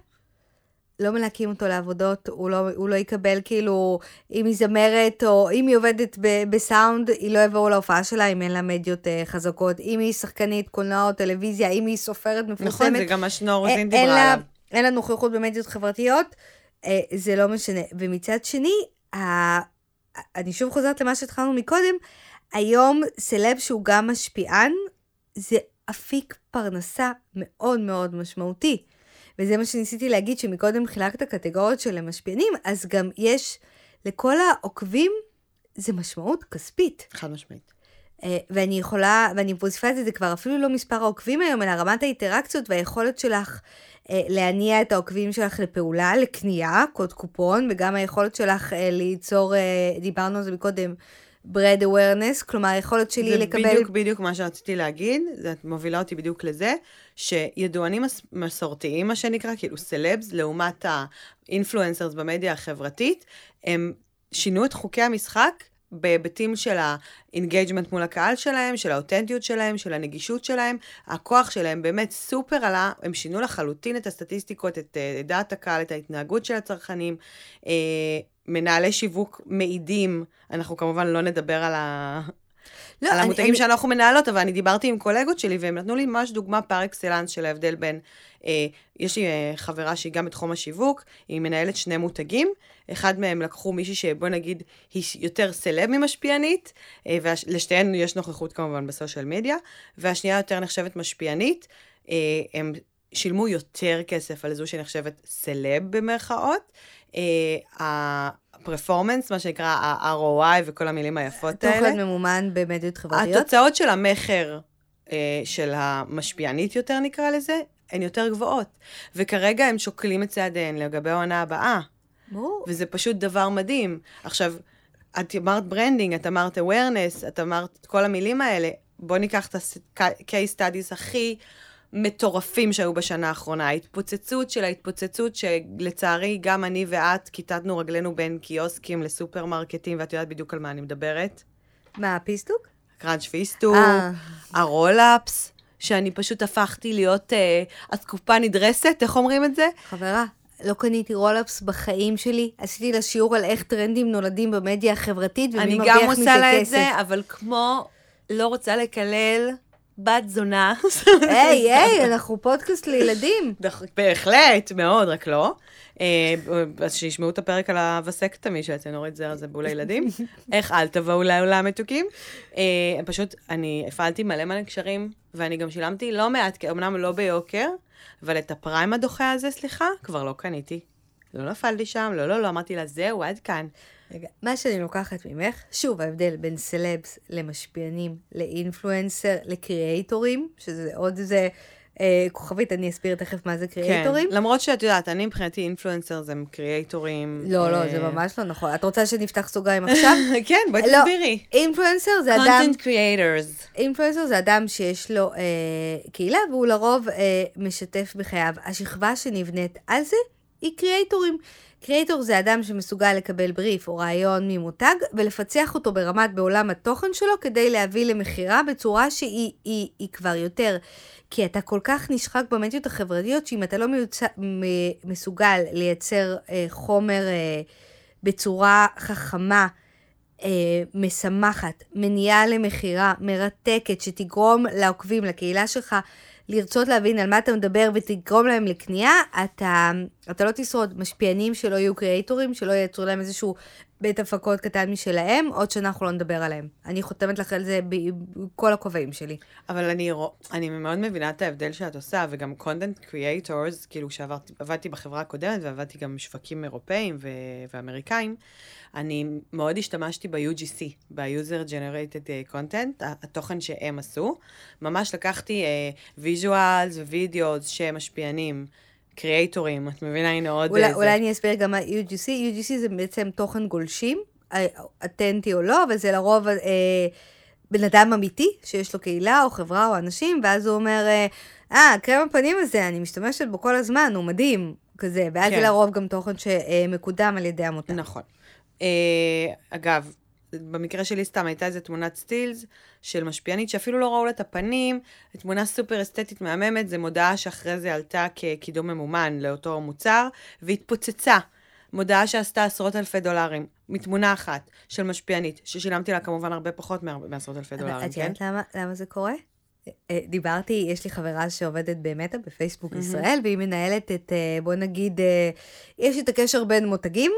לא מלהקים אותו לעבודות, הוא לא, הוא לא יקבל כאילו, אם היא זמרת או אם היא עובדת ב, בסאונד, היא לא יבואו להופעה שלה אם אין לה מדיות uh, חזקות. אם היא שחקנית קולנוע או טלוויזיה, אם היא סופרת מפורסמת. נכון, זה גם מה שנור רוזין דיברה עליו. אין לה נוכחות במדיות חברתיות, uh, זה לא משנה. ומצד שני, ה... אני שוב חוזרת למה שהתחלנו מקודם, היום סלב שהוא גם משפיען, זה אפיק פרנסה מאוד מאוד משמעותי. וזה מה שניסיתי להגיד, שמקודם חילקת קטגוריות של המשפיענים, אז גם יש לכל העוקבים, זה משמעות כספית. חד משמעית. Uh, ואני יכולה, ואני מוסיפה את זה כבר אפילו לא מספר העוקבים היום, אלא רמת האינטראקציות והיכולת שלך uh, להניע את העוקבים שלך לפעולה, לקנייה, קוד קופון, וגם היכולת שלך uh, ליצור, דיברנו על זה מקודם, brand awareness, כלומר היכולת שלי זה לקבל... זה בדיוק בדיוק מה שרציתי להגיד, את מובילה אותי בדיוק לזה, שידוענים מסורתיים, מה שנקרא, כאילו סלבס, לעומת ה influencers במדיה החברתית, הם שינו את חוקי המשחק בהיבטים של ה engagement מול הקהל שלהם, של האותנטיות שלהם, של הנגישות שלהם. הכוח שלהם באמת סופר עלה, הם שינו לחלוטין את הסטטיסטיקות, את, את דעת הקהל, את ההתנהגות של הצרכנים. מנהלי שיווק מעידים, אנחנו כמובן לא נדבר על, ה... לא, על המותגים אני... שאנחנו מנהלות, אבל אני דיברתי עם קולגות שלי, והם נתנו לי ממש דוגמה פר אקסלנס של ההבדל בין, אה, יש לי אה, חברה שהיא גם בתחום השיווק, היא מנהלת שני מותגים, אחד מהם לקחו מישהי שבוא נגיד היא יותר סלב ממשפיענית, אה, ולשתיהן יש נוכחות כמובן בסושיאל מדיה, והשנייה יותר נחשבת משפיענית, אה, הם שילמו יותר כסף על זו שנחשבת סלב במרכאות. אה, ה performance, מה שנקרא ה-ROI וכל המילים היפות האלה. תוכן ממומן במדיות חברתיות. התוצאות של המכר אה, של המשפיענית יותר, נקרא לזה, הן יותר גבוהות. וכרגע הם שוקלים את צעדיהן לגבי העונה הבאה. ברור. וזה פשוט דבר מדהים. עכשיו, את אמרת branding, את אמרת awareness, את אמרת את כל המילים האלה. בואו ניקח את ה-case studies הכי מטורפים שהיו בשנה האחרונה. ההתפוצצות של ההתפוצצות, שלצערי גם אני ואת כיתתנו רגלינו בין קיוסקים לסופרמרקטים, ואת יודעת בדיוק על מה אני מדברת. מה, הפיסטוק? crunch פיסטוק, אה. הרולאפס, שאני פשוט הפכתי להיות אה, אסקופה נדרסת, איך אומרים את זה? חברה, לא קניתי רולאפס בחיים שלי, עשיתי לה שיעור על איך טרנדים נולדים במדיה החברתית, ומי מרוויח מזה כסף. אני גם עושה לה את זה, אבל כמו לא רוצה לקלל, בת זונה. היי, היי, אנחנו פודקאסט לילדים. בהחלט, מאוד, רק לא. אה, אז שישמעו את הפרק על הווזקטומיה שיצא נורית זר זה בול הילדים. איך אל תבואו לעולם מתוקים. אה, פשוט, אני הפעלתי מלא מלא קשרים, ואני גם שילמתי לא מעט, אמנם לא ביוקר, אבל את הפריים הדוחה הזה, סליחה, כבר לא קניתי. לא נפלתי שם, לא, לא, לא, אמרתי לה, זהו, עד כאן. רגע, מה שאני לוקחת ממך, שוב, ההבדל בין סלבס למשפיענים, לאינפלואנסר, לקריאייטורים, שזה עוד איזה אה, כוכבית, אני אסביר תכף מה זה קריאייטורים. כן, למרות שאת יודעת, אני מבחינתי אינפלואנסר זה קריאייטורים. לא, לא, אה... לא, זה ממש לא נכון. את רוצה שנפתח סוגריים עכשיו? כן, בואי לא, תסבירי. אינפלואנסר זה אדם... content creators. אינפלואנסר זה אדם שיש לו אה, קהילה, והוא לרוב אה, משתף בחייו. השכבה שנבנית על זה היא קריאייטורים. קריאייטור זה אדם שמסוגל לקבל בריף או רעיון ממותג ולפצח אותו ברמת בעולם התוכן שלו כדי להביא למכירה בצורה שהיא היא, היא כבר יותר. כי אתה כל כך נשחק במדיות החברתיות שאם אתה לא מיוצ... מסוגל לייצר אה, חומר אה, בצורה חכמה, אה, משמחת, מניעה למכירה, מרתקת, שתגרום לעוקבים, לקהילה שלך, לרצות להבין על מה אתה מדבר ותגרום להם לקנייה, אתה, אתה לא תשרוד. משפיענים שלא יהיו קריאייטורים, שלא ייצרו להם איזשהו בית הפקות קטן משלהם, עוד שאנחנו לא נדבר עליהם. אני חותמת לך על זה בכל הכובעים שלי. אבל אני, אני מאוד מבינה את ההבדל שאת עושה, וגם content creators, כאילו כשעבדתי בחברה הקודמת ועבדתי גם בשווקים אירופאים ו- ואמריקאים, אני מאוד השתמשתי ב-UGC, ב-user generated content, התוכן שהם עשו. ממש לקחתי visuals uh, ווידאו שהם משפיענים. קריאייטורים, את מבינה, הנה עוד אולי, איזה. אולי אני אסביר גם מה UGC, UGC זה בעצם תוכן גולשים, אותנטי או לא, אבל זה לרוב אה, בן אדם אמיתי, שיש לו קהילה או חברה או אנשים, ואז הוא אומר, אה, אה קרם הפנים הזה, אני משתמשת בו כל הזמן, הוא מדהים, כזה, ואז כן. זה לרוב גם תוכן שמקודם על ידי עמותה. נכון. אה, אגב, במקרה שלי סתם הייתה איזה תמונת סטילס של משפיענית שאפילו לא ראו לה את הפנים, תמונה סופר אסתטית מהממת, זו מודעה שאחרי זה עלתה כקידום ממומן לאותו מוצר, והתפוצצה. מודעה שעשתה עשרות אלפי דולרים, מתמונה אחת של משפיענית, ששילמתי לה כמובן הרבה פחות מעשרות אלפי דולרים, כן? את יודעת למה, למה זה קורה? אה, דיברתי, יש לי חברה שעובדת במטא בפייסבוק mm-hmm. ישראל, והיא מנהלת את, אה, בוא נגיד, אה, יש את הקשר בין מותגים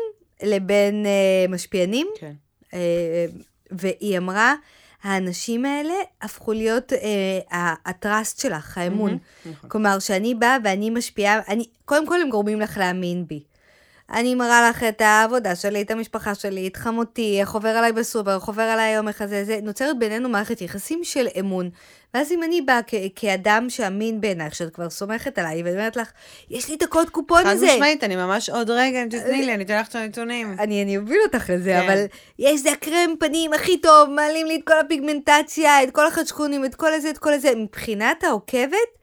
לבין משפיענים. כן. אה, והיא אמרה, האנשים האלה הפכו להיות אה, הטראסט שלך, האמון. Mm-hmm, נכון. כלומר, שאני באה ואני משפיעה, אני, קודם כל הם גורמים לך להאמין בי. אני מראה לך את העבודה שלי, את המשפחה שלי, את חמותי, איך עובר עליי בסופר, איך עובר עליי היום איך זה, נוצרת בינינו מערכת יחסים של אמון. ואז אם אני באה כאדם שאמין בעינייך, שאת כבר סומכת עליי, ואני אומרת לך, יש לי את הקוד קופון הזה. חד משמעית, אני ממש עוד רגע, אם תתני לי, אני אתן לך את הנתונים. אני, אני אוביל אותך לזה, כן. אבל יש זה הקרם פנים הכי טוב, מעלים לי את כל הפיגמנטציה, את כל החדשקונים, את כל הזה, את כל הזה. מבחינת העוקבת,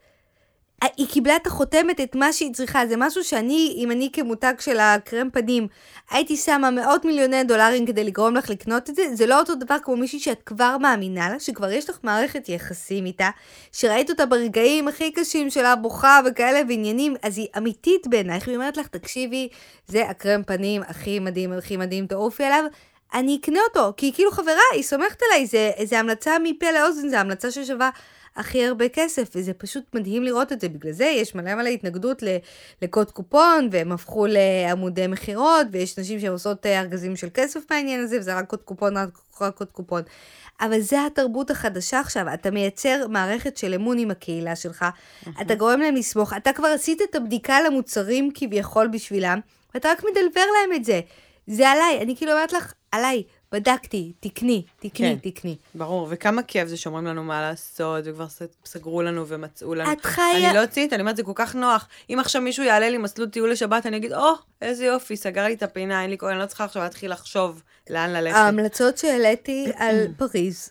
היא קיבלה את החותמת, את מה שהיא צריכה. זה משהו שאני, אם אני כמותג של הקרם פנים, הייתי שמה מאות מיליוני דולרים כדי לגרום לך לקנות את זה, זה לא אותו דבר כמו מישהי שאת כבר מאמינה לה, שכבר יש לך מערכת יחסים איתה, שראית אותה ברגעים הכי קשים שלה בוכה וכאלה ועניינים, אז היא אמיתית בעינייך, והיא אומרת לך, תקשיבי, זה הקרם פנים הכי מדהים, הכי מדהים, תעופי עליו. אני אקנה אותו, כי היא כאילו חברה, היא סומכת עליי, זה, זה המלצה מפה לאוזן, זה המלצה ששווה הכי הרבה כסף, וזה פשוט מדהים לראות את זה. בגלל זה יש מלא מלא התנגדות לקוד קופון, והם הפכו לעמודי מכירות, ויש נשים שעושות אה, ארגזים של כסף בעניין הזה, וזה רק קוד קופון, רק קוד קופון. אבל זה התרבות החדשה עכשיו, אתה מייצר מערכת של אמון עם הקהילה שלך, אתה גורם להם לסמוך, אתה כבר עשית את הבדיקה למוצרים כביכול בשבילם, ואתה רק מדלבר להם את זה. זה עליי, אני כאילו אומרת לך, עליי, בדקתי, תקני, תקני, כן, תקני. ברור, וכמה כיף זה שאומרים לנו מה לעשות, וכבר סגרו לנו ומצאו לנו. את חיה... אני לא צית, אני אומרת, זה כל כך נוח. אם עכשיו מישהו יעלה לי מסלול טיול לשבת, אני אגיד, או, oh, איזה יופי, סגר לי את הפינה, אין לי כהן, אני לא צריכה עכשיו להתחיל לחשוב לאן ללכת. ההמלצות שהעליתי על פריז,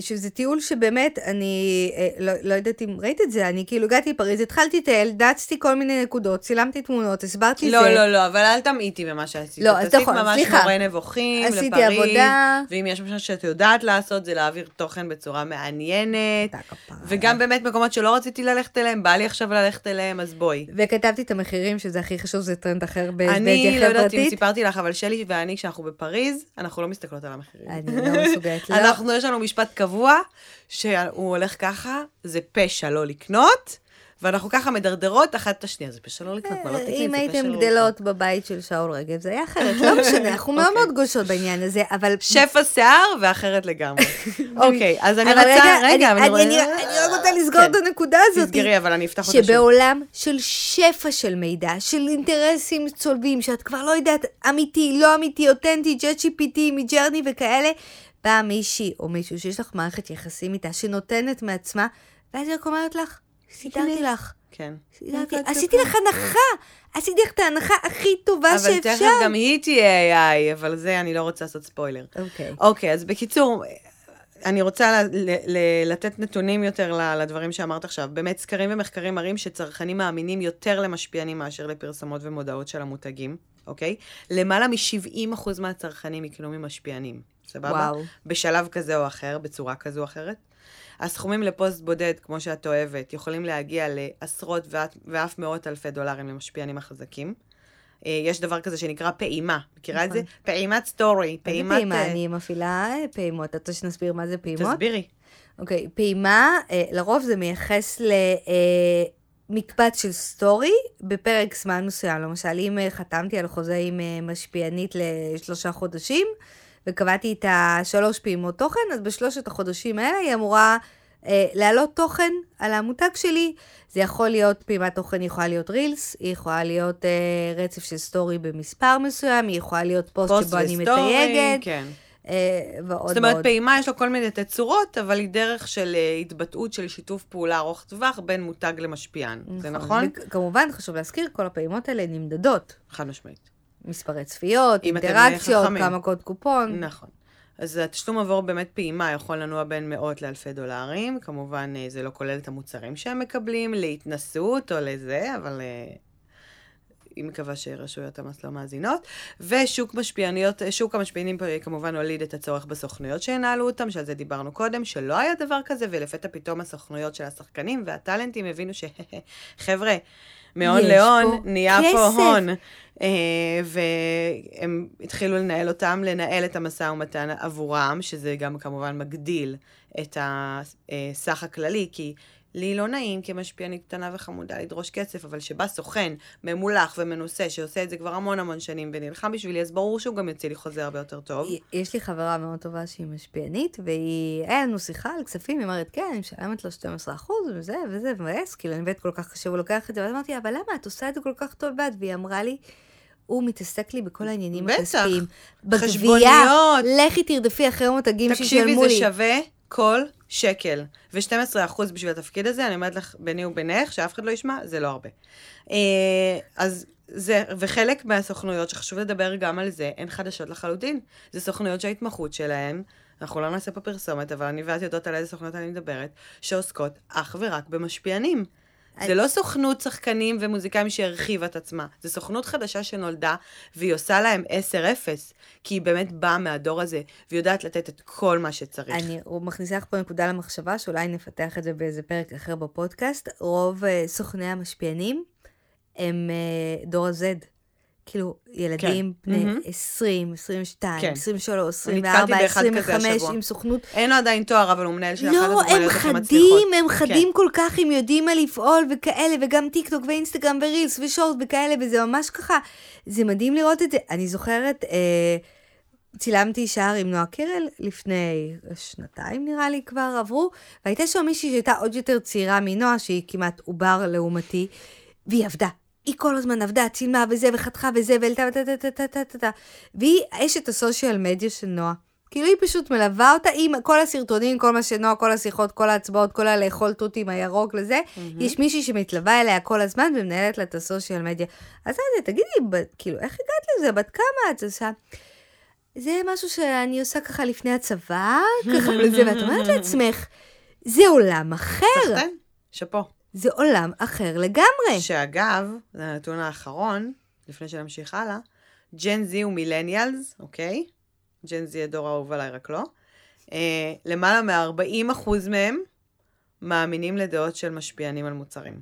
שזה טיול שבאמת, אני אה, לא, לא יודעת אם ראית את זה, אני כאילו הגעתי לפריז, התחלתי לטייל, נעצתי כל מיני נקודות, צילמתי תמונות, הסברתי לא, זה. לא, לא, לא, אבל אל תמעיטי במה שעשית. לא, אז נכון, סליחה. עשית ממש מורה נבוכים לפריז. עשיתי עבודה. ואם יש משהו שאת יודעת לעשות, זה להעביר תוכן בצורה מעניינת. וגם באמת מקומות שלא רציתי ללכת אליהם, בא לי עכשיו ללכת אליהם, אז בואי. וכתבתי את המחירים, שזה הכי חשוב, זה טרנד אחר במדיה חברתית. אני לא יודעת אם סיפרתי לך, אבל שלי ואני, כשאנחנו בפריז, אנחנו לא מסתכלות על המחירים. אני לא מסוגלת. אנחנו, יש לנו משפט קבוע, שהוא הולך ככה, זה פשע לא לקנות. ואנחנו ככה מדרדרות אחת את השנייה, זה פשע לא לקנות, מה לא תקני, אם הייתם לא גדלות בבית של שאול רגב, זה היה אחרת, לא משנה, אנחנו מאוד אוקיי. מאוד גושות בעניין הזה, אבל... שפע שיער ואחרת לגמרי. אוקיי, אז אני רוצה, רגע, אני רק רוצה לסגור כן. את הנקודה הזאת. תסגרי, אבל אני אפתח אותה שוב. שבעולם של שפע של מידע, של אינטרסים צולבים, שאת כבר לא יודעת, אמיתי, לא אמיתי, אותנטי, ג'ט GPT, מג'רני וכאלה, באה מישהי או מישהו שיש לך מערכת יחסים איתה, שנותנת מעצמה, ואז היא רק אומרת לך, סידרתי לך. כן. עשיתי לך הנחה, עשיתי לך את ההנחה הכי טובה שאפשר. אבל תכף גם היא תהיה AI, אבל זה אני לא רוצה לעשות ספוילר. אוקיי. אוקיי, אז בקיצור, אני רוצה לתת נתונים יותר לדברים שאמרת עכשיו. באמת, סקרים ומחקרים מראים שצרכנים מאמינים יותר למשפיענים מאשר לפרסמות ומודעות של המותגים, אוקיי? למעלה מ-70% מהצרכנים יקנו ממשפיענים. סבבה? וואו. בשלב כזה או אחר, בצורה כזו או אחרת. הסכומים לפוסט בודד, כמו שאת אוהבת, יכולים להגיע לעשרות ואף מאות אלפי דולרים למשפיענים החזקים. אה, יש דבר כזה שנקרא פעימה. מכירה את זה? נכון. פעימת סטורי. פעימת... מה זה פעימה? אני מפעילה אה, פעימות. את רוצה שנסביר מה זה פעימות? תסבירי. אוקיי, פעימה, אה, לרוב זה מייחס מקבץ של סטורי בפרק זמן מסוים. למשל, אם אה, חתמתי על חוזה עם אה, משפיענית לשלושה חודשים, וקבעתי את השלוש פעימות תוכן, אז בשלושת החודשים האלה היא אמורה אה, להעלות תוכן על המותג שלי. זה יכול להיות, פעימת תוכן יכולה להיות רילס, היא יכולה להיות אה, רצף של סטורי במספר מסוים, היא יכולה להיות פוסט, פוסט שבו אני מתייגת. כן. אה, ועוד זאת אומרת, ועוד. פעימה יש לו כל מיני תצורות, אבל היא דרך של uh, התבטאות של שיתוף פעולה ארוך טווח בין מותג למשפיען. נכון. זה נכון? כמובן, חשוב להזכיר, כל הפעימות האלה נמדדות. חד משמעית. מספרי צפיות, אינטראקציות, כמה קוד קופון. נכון. אז התשלום עבור באמת פעימה יכול לנוע בין מאות לאלפי דולרים. כמובן, אה, זה לא כולל את המוצרים שהם מקבלים, להתנסות או לזה, אבל היא מקווה שרשויות המס לא מאזינות. ושוק משפיעניות, שוק המשפיענים כמובן הוליד את הצורך בסוכנויות שינהלו אותם, שעל זה דיברנו קודם, שלא היה דבר כזה, ולפתע פתאום הסוכנויות של השחקנים והטאלנטים הבינו שחבר'ה, מהון להון, נהיה כסף. פה הון. אה, והם התחילו לנהל אותם, לנהל את המשא ומתן עבורם, שזה גם כמובן מגדיל את הסך הכללי, כי לי לא נעים כמשפיענית קטנה וחמודה לדרוש כסף, אבל שבא סוכן ממולח ומנוסה, שעושה את זה כבר המון המון שנים ונלחם בשבילי, אז ברור שהוא גם יוציא לי חוזה הרבה יותר טוב. יש לי חברה מאוד טובה שהיא משפיענית, והיא, היה לנו שיחה על כספים, היא אומרת, כן, אני משלמת לו 12% וזה וזה, מבאס, כאילו, אני באמת כל כך קשה, הוא לוקח את זה, ואז אמרתי, אבל למה, את עושה את זה כל כך טוב לבד? והיא אמרה לי, הוא מתעסק לי בכל העניינים הכספיים. בטח, חשבוניות. לכי תרדפי אחרי מותגים שישלמו לי. תקשיבי, זה שווה כל שקל. ו-12% בשביל התפקיד הזה, אני אומרת לך, ביני ובינך, שאף אחד לא ישמע, זה לא הרבה. אה, אז זה, וחלק מהסוכנויות, שחשוב לדבר גם על זה, הן חדשות לחלוטין. זה סוכנויות שההתמחות שלהן, אנחנו לא נעשה פה פרסומת, אבל אני ואת יודעות על איזה סוכנויות אני מדברת, שעוסקות אך ורק במשפיענים. זה לא סוכנות שחקנים ומוזיקאים שהרחיבה את עצמה, זה סוכנות חדשה שנולדה, והיא עושה להם 10-0, כי היא באמת באה מהדור הזה, והיא יודעת לתת את כל מה שצריך. אני מכניסה לך פה נקודה למחשבה, שאולי נפתח את זה באיזה פרק אחר בפודקאסט. רוב uh, סוכני המשפיענים הם uh, דור ה-Z. כאילו, ילדים כן. בני mm-hmm. 20, 22, כן. 23, 24, 25, עם סוכנות. אין לו עדיין תואר, אבל הוא מנהל של לא, אחת הדוגמניות הכי מצליחות. לא, הם חדים כן. כל כך, הם יודעים מה לפעול וכאלה, וגם טיק טוק ואינסטגרם ורילס ושורט וכאלה, וזה ממש ככה, זה מדהים לראות את זה. אני זוכרת, אה, צילמתי שער עם נועה קירל לפני שנתיים נראה לי כבר עברו, והייתה שם מישהי שהייתה עוד יותר צעירה מנועה, שהיא כמעט עובר לעומתי, והיא עבדה. היא כל הזמן עבדה, צילמה וזה, וחתכה וזה, והעלתה וטה-טה-טה-טה-טה. והיא אשת הסושיאל מדיה של נועה. כאילו היא פשוט מלווה אותה עם כל הסרטונים, כל מה שנועה, כל השיחות, כל ההצבעות, כל הלאכול תותים הירוק לזה. Mm-hmm. יש מישהי שמתלווה אליה כל הזמן ומנהלת לה את הסושיאל מדיה. אז זה, תגידי, כאילו, איך הגעת לזה? בת כמה את עושה? זה משהו שאני עושה ככה לפני הצבא, ככה וזה, ואת אומרת לעצמך, זה עולם אחר. סחטן, שאפו. זה עולם אחר לגמרי. שאגב, זה הנתון האחרון, לפני שנמשיך הלאה, ג'ן זי הוא מילניאלס, אוקיי? ג'ן זי הדור האהוב עליי, רק לא. אה, למעלה מ-40% מהם מאמינים לדעות של משפיענים על מוצרים.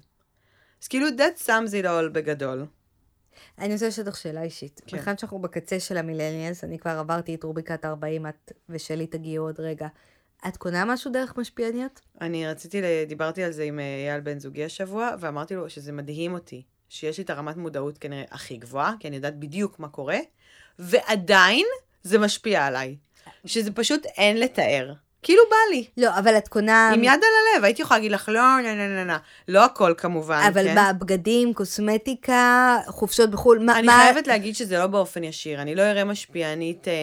אז כאילו, that sums it all בגדול. אני רוצה לשאול אותך שאלה אישית. כן. בכלל שאנחנו בקצה של המילניאלס, אני כבר עברתי את רוביקת 40, את ושלי תגיעו עוד רגע. את קונה משהו דרך משפיעניות? אני רציתי, דיברתי על זה עם אה, אייל בן זוגי השבוע, ואמרתי לו שזה מדהים אותי, שיש לי את הרמת מודעות כנראה הכי גבוהה, כי אני יודעת בדיוק מה קורה, ועדיין זה משפיע עליי. שזה פשוט אין לתאר. כאילו בא לי. לא, אבל את קונה... עם יד על הלב, הייתי יכולה להגיד לך, לא, לא, לא, לא, לא, לא הכל כמובן, אבל כן? אבל בבגדים, קוסמטיקה, חופשות בחו"ל, מה... אני מה... חייבת להגיד שזה לא באופן ישיר. אני לא אראה משפיענית אה,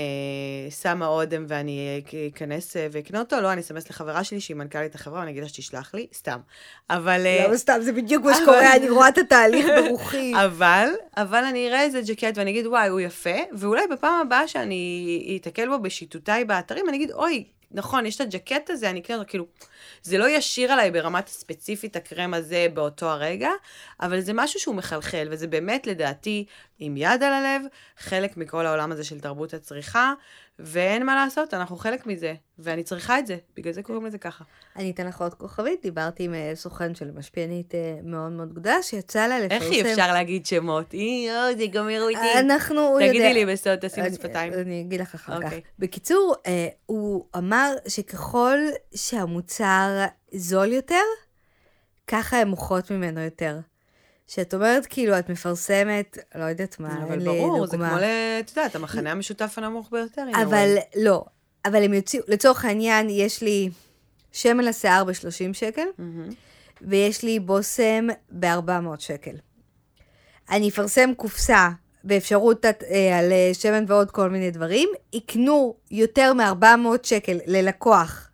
שמה אודם ואני אכנס אה, ואקנה אותו, לא, אני אסמס לחברה שלי שהיא מנכ"לית החברה, ואני אגיד לה שתשלח לי, סתם. אבל... אה, לא, סתם, זה בדיוק מה שקורה, אני רואה את התהליך ברוחי. אבל, אבל אני אראה איזה ג'קט ואני אגיד, וואי, הוא יפה, ואולי בפעם הבאה שאני אתקל בו בשיטותיי באתרים, אני אגיד, אוי, נכון, יש את הג'קט הזה, אני אקנה אותו, כאילו, זה לא ישיר עליי ברמת הספציפית הקרם הזה באותו הרגע, אבל זה משהו שהוא מחלחל, וזה באמת, לדעתי, עם יד על הלב, חלק מכל העולם הזה של תרבות הצריכה, ואין מה לעשות, אנחנו חלק מזה, ואני צריכה את זה, בגלל זה קוראים לזה ככה. אני אתן לך עוד כוכבית, דיברתי עם אה, סוכן של משפיענית אה, מאוד מאוד גדולה, שיצא לה לפרסם... איך אי אפשר להגיד שמות? אי, או, זה גמרו אותי. אנחנו, תגידי יודע... לי בסוד, תשימי שפתיים. אני אגיד לך אחר כך. אוקיי. בקיצור, אה, הוא אמר שככל שהמוצר זול יותר, ככה הן מוכרות ממנו יותר. שאת אומרת, כאילו, את מפרסמת, לא יודעת מה, אבל ברור, זה כמו, את יודעת, המחנה המשותף הנמוך ביותר. אבל לא, אבל הם יוציאו, לצורך העניין, יש לי שמן לשיער ב-30 שקל, mm-hmm. ויש לי בושם ב-400 שקל. אני אפרסם קופסה באפשרות אה, על שמן ועוד כל מיני דברים, יקנו יותר מ-400 שקל ללקוח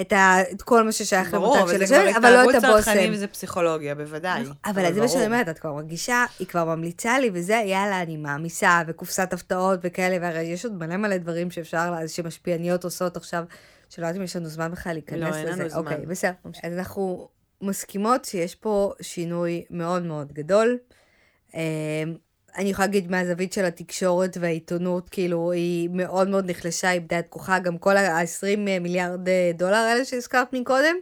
את, ה, את כל מה ששייך למותג של השמן, אבל לא את הבושם. ברור, אבל זה צרכנים וזה פסיכולוגיה, בוודאי. נכון, אבל זה מה שאני אומרת, את כבר מרגישה, היא כבר ממליצה לי, וזה, יאללה, אני מעמיסה, וקופסת הפתעות וכאלה, והרי יש עוד מלא מלא דברים שאפשר, שמשפיעניות עושות עכשיו, שלא יודעת אם יש לנו זמן בכלל להיכנס לזה. לא, אין לנו זמן. אוקיי, בסדר. אז אנחנו מסכימות שיש פה שינוי מאוד מאוד גדול. אני יכולה להגיד מהזווית של התקשורת והעיתונות, כאילו, היא מאוד מאוד נחלשה, איבדה את כוחה, גם כל ה-20 מיליארד אה, דולר האלה שהזכרת מקודם,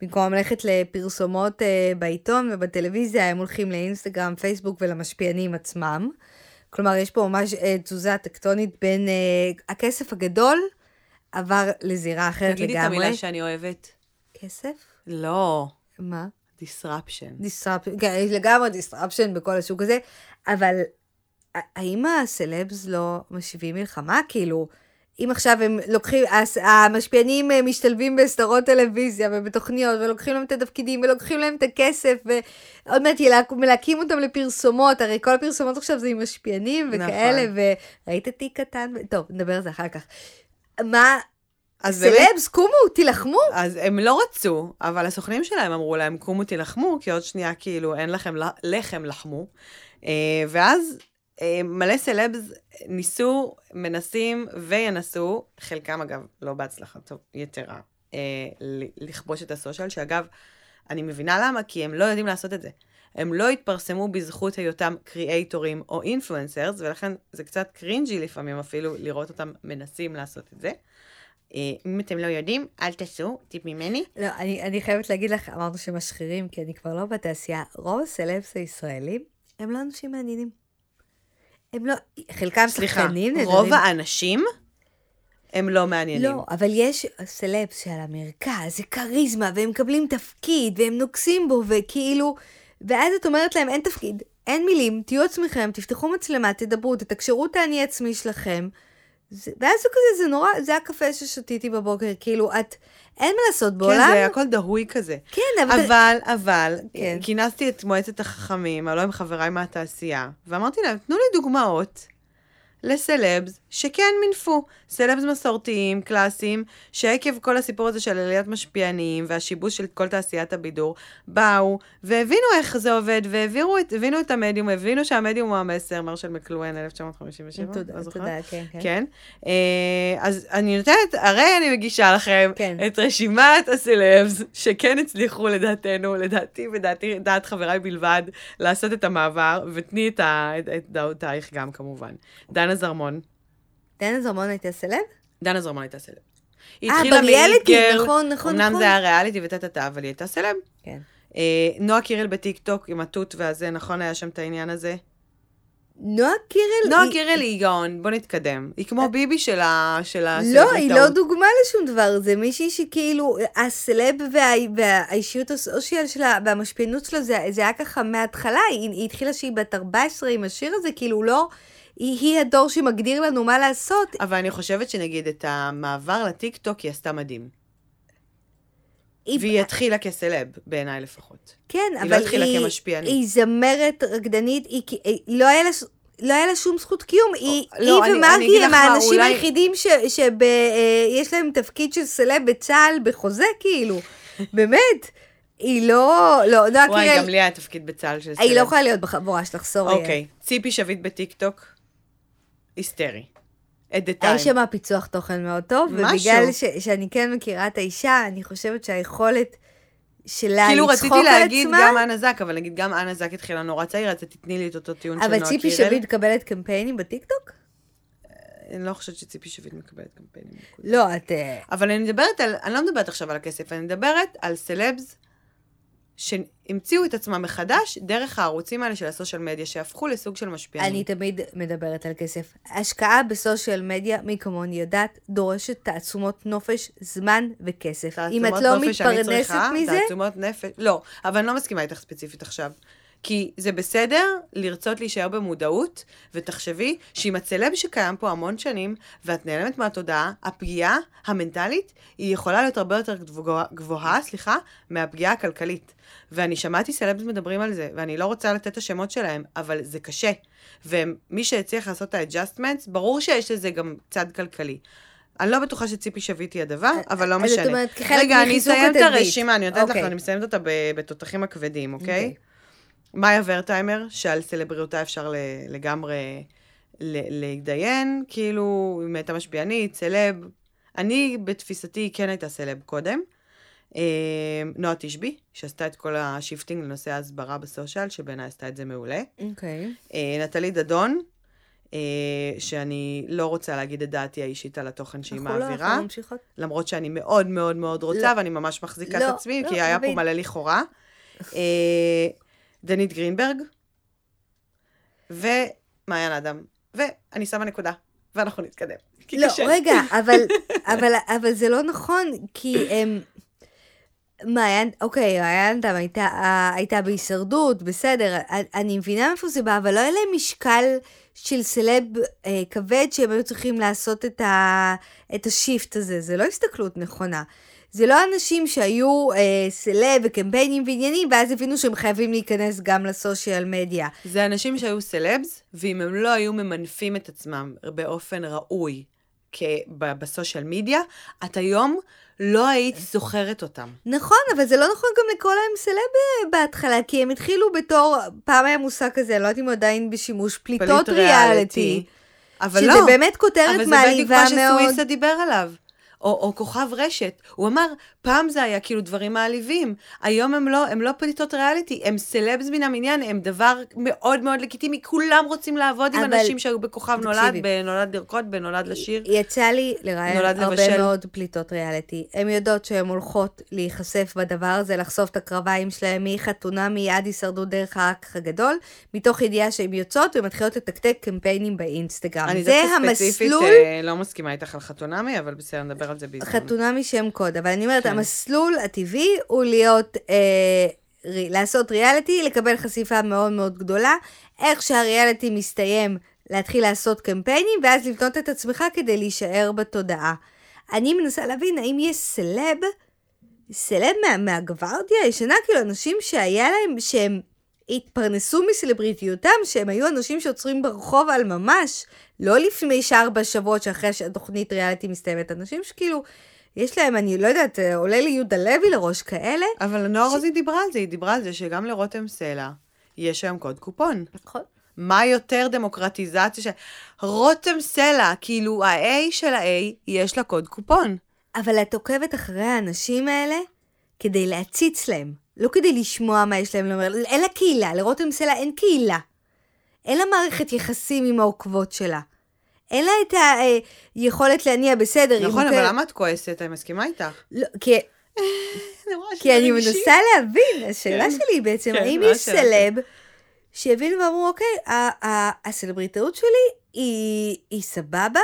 במקום ללכת לפרסומות uh, בעיתון ובטלוויזיה, הם הולכים לאינסטגרם, פייסבוק ולמשפיענים עצמם. כלומר, יש פה ממש uh, תזוזה טקטונית בין uh, הכסף הגדול עבר לזירה אחרת תגידי לגמרי. תגידי את המילה שאני אוהבת. כסף? לא. מה? disruption. disruption, כן, לגמרי disruption בכל השוק הזה, אבל האם הסלבס לא משיבים מלחמה? כאילו, אם עכשיו הם לוקחים, המשפיענים אה, משתלבים בסדרות טלוויזיה ובתוכניות, ולוקחים להם את התפקידים, ולוקחים להם את הכסף, ועוד מעט מלהקים אותם לפרסומות, הרי כל הפרסומות עכשיו זה עם משפיענים וכאלה, נכון. וראית תיק קטן, טוב, נדבר על זה אחר כך. מה, סלבס, קומו, תילחמו. אז הם לא רצו, אבל הסוכנים שלהם אמרו להם, קומו, תילחמו, כי עוד שנייה, כאילו, אין לכם לחם, לחמו. אה, ואז מלא סלבס ניסו, מנסים וינסו, חלקם אגב לא בהצלחה יתרה, אה, לכבוש את ה social, שאגב, אני מבינה למה, כי הם לא יודעים לעשות את זה. הם לא התפרסמו בזכות היותם קריאייטורים או influencers, ולכן זה קצת cringy לפעמים אפילו לראות אותם מנסים לעשות את זה. אה, אם אתם לא יודעים, אל תעשו, טיפ ממני. לא, אני, אני חייבת להגיד לך, אמרנו שמשחירים, כי אני כבר לא בתעשייה. רוב הסלבס הישראלים הם לא אנשים מעניינים. הם לא, חלקם שחקנים. סליחה, רוב האנשים הם לא מעניינים. לא, אבל יש סלבס שעל המרכז, זה כריזמה, והם מקבלים תפקיד, והם נוגסים בו, וכאילו... ואז את אומרת להם, אין תפקיד, אין מילים, תהיו עצמכם, תפתחו מצלמה, תדברו, תתקשרו את האני עצמי שלכם. זה, ואז זה כזה, זה נורא, זה הקפה ששתיתי בבוקר, כאילו, את, אין מה לעשות בעולם. כן, זה הכל דהוי כזה. כן, אבל... אבל, אבל, כן. כינסתי את מועצת החכמים, הלוא הם חבריי מהתעשייה, ואמרתי להם, תנו לי דוגמאות לסלבס שכן מינפו. סלבס מסורתיים, קלאסיים, שעקב כל הסיפור הזה של עליית משפיענים והשיבוש של כל תעשיית הבידור, באו והבינו איך זה עובד, והבינו את המדיום, הבינו שהמדיום הוא המסר, מרשל מקלואן, 1957. תודה, תודה, כן, כן. כן. אה, אז אני נותנת, הרי אני מגישה לכם כן. את רשימת הסלבס שכן הצליחו לדעתנו, לדעתי ודעתי, דעת חבריי בלבד, לעשות את המעבר, ותני את, את דעותייך גם כמובן. דנה זרמון. דנה זרמון הייתה סלב? דנה זרמון הייתה סלב. היא אה, התחילה בריאליטי, נכון, נכון, נכון. אמנם זה היה ריאליטי וטה-טה-טה, אבל היא הייתה סלב. כן. אה, נועה קירל בטיקטוק עם התות והזה, נכון היה שם את העניין הזה? נועה קירל... נועה קירל היא גאון, בוא נתקדם. היא כמו אה, ביבי של ה... לא, היא לא דוגמה לשום דבר, זה מישהי שכאילו, הסלב והאישיות הסושיאל שלה והמשפיענות שלה, זה היה ככה מההתחלה, היא התחילה שהיא בת 14 עם השיר הזה, כאילו לא... היא, היא הדור שמגדיר לנו מה לעשות. אבל אני חושבת שנגיד את המעבר לטיקטוק היא עשתה מדהים. היא... והיא התחילה כסלב, בעיניי לפחות. כן, היא אבל לא התחילה היא... כמשפיענית. היא זמרת רקדנית, היא, היא, לא היה לה... לא היה לה שום זכות קיום, היא, לא, היא ומרגי הם האנשים אולי... היחידים שיש אה, להם תפקיד של סלב בצה"ל בחוזה, כאילו, באמת. היא לא, לא, נועה קירל... וואי, גם לי היה תפקיד בצה"ל של סלב. היא לא יכולה להיות בחבורה שלך, סורי. אוקיי, ציפי שביט בטיקטוק. היסטרי. היה שם פיצוח תוכן מאוד טוב, משהו. ובגלל ש, שאני כן מכירה את האישה, אני חושבת שהיכולת שלה כאילו לצחוק על עצמה... כאילו רציתי להגיד גם אנה זק, אבל נגיד גם אנה זק התחילה נורא צעיר, אז תתני לי את אותו טיעון של נועה קירל. אבל ציפי שביט מקבלת קמפיינים בטיקטוק? אה, אני לא חושבת שציפי שביט מקבלת קמפיינים. לא, את... אה, אבל אני מדברת על, אני לא מדברת עכשיו על הכסף, אני מדברת על סלבס שהמציאו את עצמם מחדש דרך הערוצים האלה של הסושיאל מדיה, שהפכו לסוג של משפיענים. אני תמיד מדברת על כסף. השקעה בסושיאל מדיה, מי כמוני יודעת, דורשת תעצומות נופש, זמן וכסף. אם את לא מתפרנסת מזה... תעצומות נפש, לא, אבל אני לא מסכימה איתך ספציפית עכשיו. כי זה בסדר לרצות להישאר במודעות, ותחשבי שאם הצלב שקיים פה המון שנים, ואת נעלמת מהתודעה, הפגיעה המנטלית, היא יכולה להיות הרבה יותר גבוהה, גבוהה סליחה, מהפגיעה הכלכלית. ואני שמעתי סלבס מדברים על זה, ואני לא רוצה לתת את השמות שלהם, אבל זה קשה. ומי שהצליח לעשות את ה-adjustments, ברור שיש לזה גם צד כלכלי. אני לא בטוחה שציפי שביט היא הדבר, אה, אבל לא משנה. זאת אומרת, כחלק רגע, אני אסיים את הרשימה, אני נותנת לך, אוקיי. אני מסיימת אותה בתותחים הכבדים, אוקיי? מאיה ורטהיימר, שעל סלבריותה אפשר לגמרי להתדיין, כאילו, אם הייתה משפיענית, סלב. אני, בתפיסתי, היא כן הייתה סלב קודם. אה, נועה תשבי, שעשתה את כל ה shifting לנושא ההסברה ב social, שבעיניי עשתה את זה מעולה. אוקיי. אוקיי. אה, נטלי דדון, אה, שאני לא רוצה להגיד את דעתי האישית על התוכן שהיא מעבירה. אנחנו לא, ממשיכות. למרות שאני מאוד מאוד מאוד רוצה, לא. ואני ממש מחזיקה לא, את עצמי, לא, כי היה פה מלא לכאורה. דנית גרינברג, ומעיין אדם. ואני שמה נקודה, ואנחנו נתקדם. לא, קשה. רגע, אבל, אבל, אבל זה לא נכון, כי הם... מעיין, אוקיי, מעיין אדם הייתה, הייתה בהישרדות, בסדר, אני מבינה מאיפה זה בא, אבל לא היה להם משקל של סלב אה, כבד שהם היו צריכים לעשות את, ה, את השיפט הזה, זה לא הסתכלות נכונה. זה לא אנשים שהיו אה, סלב וקמפיינים ועניינים, ואז הבינו שהם חייבים להיכנס גם לסושיאל מדיה. זה אנשים שהיו סלבס, ואם הם לא היו ממנפים את עצמם באופן ראוי בסושיאל מדיה, את היום לא היית זוכרת אותם. נכון, אבל זה לא נכון גם לקרוא להם סלב אה, בהתחלה, כי הם התחילו בתור, פעם היה מושג כזה, לא יודעת אם עדיין בשימוש, פליטות ריאליטי. אבל לא. שזה באמת כותרת מעליבה מאוד. אבל זה בדיוק מה שסוויסה דיבר עליו. או, או כוכב רשת. הוא אמר, פעם זה היה כאילו דברים מעליבים, היום הם לא, הם לא פליטות ריאליטי, הם סלבס מן המניין, הם דבר מאוד מאוד לגיטימי, כולם רוצים לעבוד עם אנשים שהיו בכוכב נולד, בנולד לרקוד, בנולד לשיר. יצא לי לראיין הרבה לבשל. מאוד פליטות ריאליטי. הן יודעות שהן הולכות להיחשף בדבר הזה, לחשוף את הקרביים שלהן מחתונה מיד הישרדות דרך האח הגדול, מתוך ידיעה שהן יוצאות ומתחילות לתקתק קמפיינים באינסטגרם. אני דווקא ספציפית אה, לא מסכימה איתך על חתונמי, אבל בסדר, נדבר על זה בהזדמנות. חתונמי שם קוד, אבל אני אומרת, כן. המסלול הטבעי הוא להיות, אה, רי, לעשות ריאליטי, לקבל חשיפה מאוד מאוד גדולה. איך שהריאליטי מסתיים, להתחיל לעשות קמפיינים, ואז לבנות את עצמך כדי להישאר בתודעה. אני מנסה להבין האם יש סלב, סלב מה, מהגווארדיה הישנה, כאילו אנשים שהיה להם, שהם התפרנסו מסלבריטיותם, שהם היו אנשים שעוצרים ברחוב על ממש, לא לפני שארבע שבועות שאחרי שהתוכנית ריאליטי מסתיימת, אנשים שכאילו יש להם, אני לא יודעת, עולה לי יהודה לוי לראש כאלה. אבל נועה ש... רוזי דיברה על זה, היא דיברה על זה שגם לרותם סלע יש היום קוד קופון. נכון. מה יותר דמוקרטיזציה של... רותם סלע, כאילו ה-A של ה-A, יש לה קוד קופון. אבל את עוקבת אחרי האנשים האלה כדי להציץ להם, לא כדי לשמוע מה יש להם לומר. אין לה קהילה, לרותם סלע אין קהילה. אין לה מערכת יחסים עם העוקבות שלה. אין לה את היכולת להניע בסדר. נכון, אבל למה את כועסת? אני מסכימה איתך. לא, כי... כי אני מנסה להבין, השאלה כן. שלי היא בעצם, כן, האם יש סלב שהבינו ואמרו, אוקיי, הסלבריטאות שלי היא סבבה,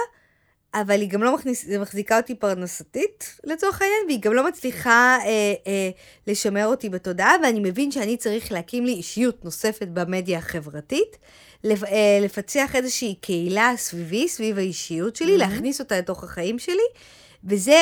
אבל היא גם לא מכניס, מחזיקה אותי פרנסתית לצורך העניין, והיא גם לא מצליחה אה, אה, לשמר אותי בתודעה, ואני מבין שאני צריך להקים לי אישיות נוספת במדיה החברתית, אה, לפצח איזושהי קהילה סביבי, סביב האישיות שלי, mm-hmm. להכניס אותה לתוך החיים שלי. וזה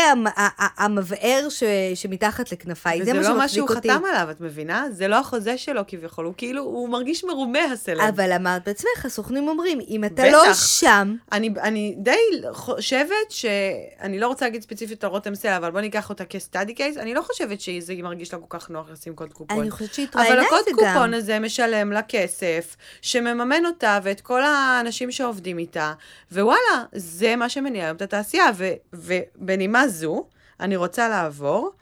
המבער ש, שמתחת לכנפיי, זה מה שמחזיק אותי. וזה לא מה שהוא חתם עליו, את מבינה? זה לא החוזה שלו כביכול, הוא כאילו, הוא מרגיש מרומה הסלב. אבל אמרת בעצמך, הסוכנים אומרים, אם אתה בטח. לא שם... אני, אני די חושבת שאני לא רוצה להגיד ספציפית על רותם סלע, אבל בוא ניקח אותה כסטאדי קייס, אני לא חושבת שזה מרגיש לה כל כך נוח לשים קוד קופון. אני חושבת שהיא התראיינה את זה גם. אבל הקוד קופון הזה משלם לה כסף, שמממן אותה ואת כל האנשים שעובדים איתה, ווואלה, זה מה שמניע היום את התעשייה, ו... ו בנימה זו, אני רוצה לעבור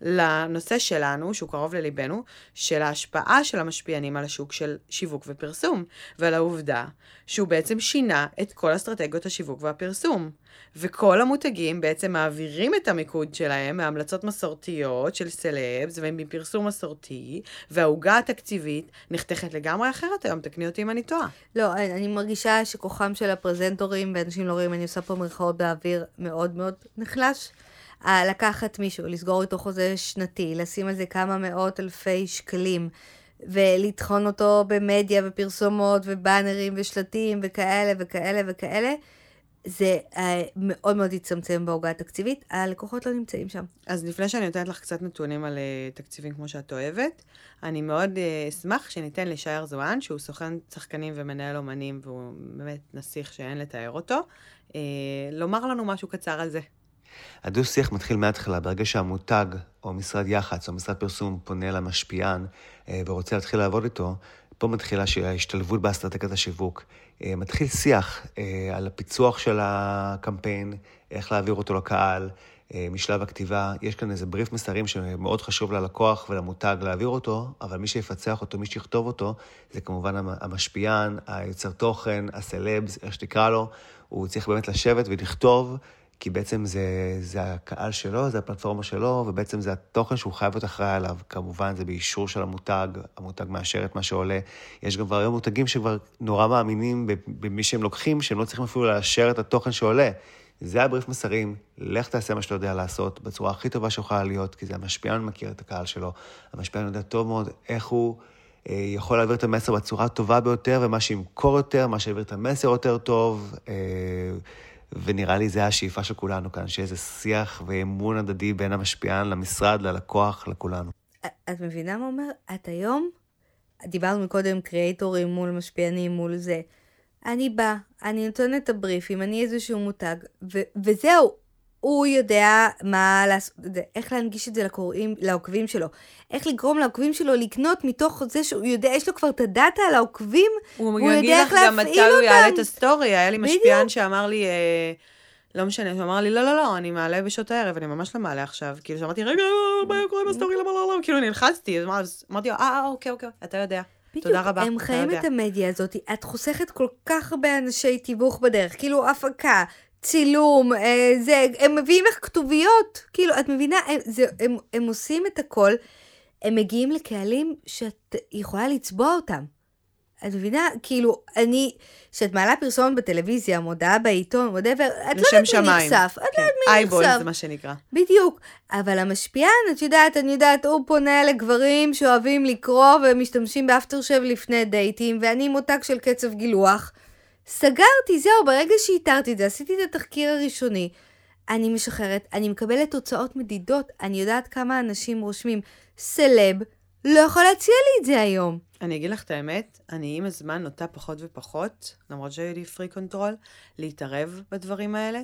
לנושא שלנו, שהוא קרוב לליבנו, של ההשפעה של המשפיענים על השוק של שיווק ופרסום, ועל העובדה שהוא בעצם שינה את כל אסטרטגיות השיווק והפרסום. וכל המותגים בעצם מעבירים את המיקוד שלהם מהמלצות מסורתיות של סלבס ומפרסום מסורתי, והעוגה התקציבית נחתכת לגמרי אחרת היום, תקני אותי אם אני טועה. לא, אני מרגישה שכוחם של הפרזנטורים, ואנשים לא רואים, אני עושה פה מרכאות באוויר, מאוד מאוד נחלש. לקחת מישהו, לסגור איתו חוזה שנתי, לשים על זה כמה מאות אלפי שקלים, ולטחון אותו במדיה ופרסומות ובאנרים ושלטים וכאלה וכאלה וכאלה, זה אה, מאוד מאוד יצמצם בעוגה התקציבית, הלקוחות לא נמצאים שם. אז לפני שאני נותנת לך קצת נתונים על uh, תקציבים כמו שאת אוהבת, אני מאוד uh, אשמח שניתן לשי ארזואן, שהוא סוכן שחקנים ומנהל אומנים, והוא באמת נסיך שאין לתאר אותו, uh, לומר לנו משהו קצר על זה. הדו-שיח מתחיל מההתחלה, ברגע שהמותג, או משרד יח"צ, או משרד פרסום, פונה למשפיען אה, ורוצה להתחיל לעבוד איתו, פה מתחילה ההשתלבות באסטרטגיית השיווק. אה, מתחיל שיח אה, על הפיצוח של הקמפיין, איך להעביר אותו לקהל, משלב הכתיבה. יש כאן איזה בריף מסרים שמאוד חשוב ללקוח ולמותג להעביר אותו, אבל מי שיפצח אותו, מי שיכתוב אותו, זה כמובן המשפיען, היוצר תוכן, הסלבס, איך שתקרא לו. הוא צריך באמת לשבת ולכתוב כי בעצם זה, זה הקהל שלו, זה הפלטפורמה שלו, ובעצם זה התוכן שהוא חייב להיות אחראי עליו. כמובן, זה באישור של המותג, המותג מאשר את מה שעולה. יש גם כבר היום מותגים שכבר נורא מאמינים במי שהם לוקחים, שהם לא צריכים אפילו לאשר את התוכן שעולה. זה הבריף מסרים, לך תעשה מה שאתה יודע לעשות בצורה הכי טובה שיכולה להיות, כי זה המשפיען מכיר את הקהל שלו. המשפיען יודע טוב מאוד איך הוא אה, יכול להעביר את המסר בצורה הטובה ביותר, ומה שימכור יותר, מה שיעביר את המסר יותר טוב. אה, ונראה לי זה השאיפה של כולנו כאן, שיהיה איזה שיח ואמון הדדי בין המשפיען למשרד, ללקוח, לכולנו. את מבינה מה אומר? את היום, דיברנו מקודם קריאייטורים מול משפיענים, מול זה. אני באה, אני נותנת את הבריפים, אני איזשהו מותג, ו- וזהו, הוא יודע מה לעשות, איך להנגיש את זה לקוראים, לעוקבים שלו. איך לגרום לעוקבים שלו לקנות מתוך זה שהוא יודע, יש לו כבר את ה data על העוקבים, הוא, הוא יודע איך להפעיל אותם. הוא יגיד לך גם מתי הוא יעלה את הסטורי. היה לי משפיען שאמר לי, אה, לא משנה, הוא אמר לי, לא, לא, לא, אני מעלה בשעות הערב, אני ממש לא מעלה עכשיו. כאילו, שאמרתי, רגע, מה קורה בסטורי, למה לא, לא, כאילו, נלחצתי, אז אמרתי לו, אה, אה, אוקיי, אוקיי, אתה יודע. בדיוק, תודה רבה, הם חיים את המדיה הזאת, את חוסכת כל כך הרבה אנשי תיווך בדרך, כאילו הפקה, צילום, אה, זה, הם מביאים לך כתוביות, כאילו, את מבינה, הם, זה, הם, הם עושים את הכל, הם מגיעים לקהלים שאת יכולה לצבוע אותם. את מבינה? כאילו, אני, כשאת מעלה פרסומת בטלוויזיה, מודעה בעיתון, whatever, את לא יודעת מי נחשף. את לא כן. יודעת מי נחשף. אייבול זה מה שנקרא. בדיוק. אבל המשפיען, את יודעת, אני יודעת, הוא פונה לגברים שאוהבים לקרוא ומשתמשים ב after shave לפני דייטים, ואני מותג של קצב גילוח. סגרתי, זהו, ברגע שאיתרתי את זה, עשיתי את התחקיר הראשוני, אני משחררת, אני מקבלת תוצאות מדידות, אני יודעת כמה אנשים רושמים סלב, לא יכול להציע לי את זה היום. אני אגיד לך את האמת, אני עם הזמן נוטה פחות ופחות, למרות שהיו לי pre-control, להתערב בדברים האלה,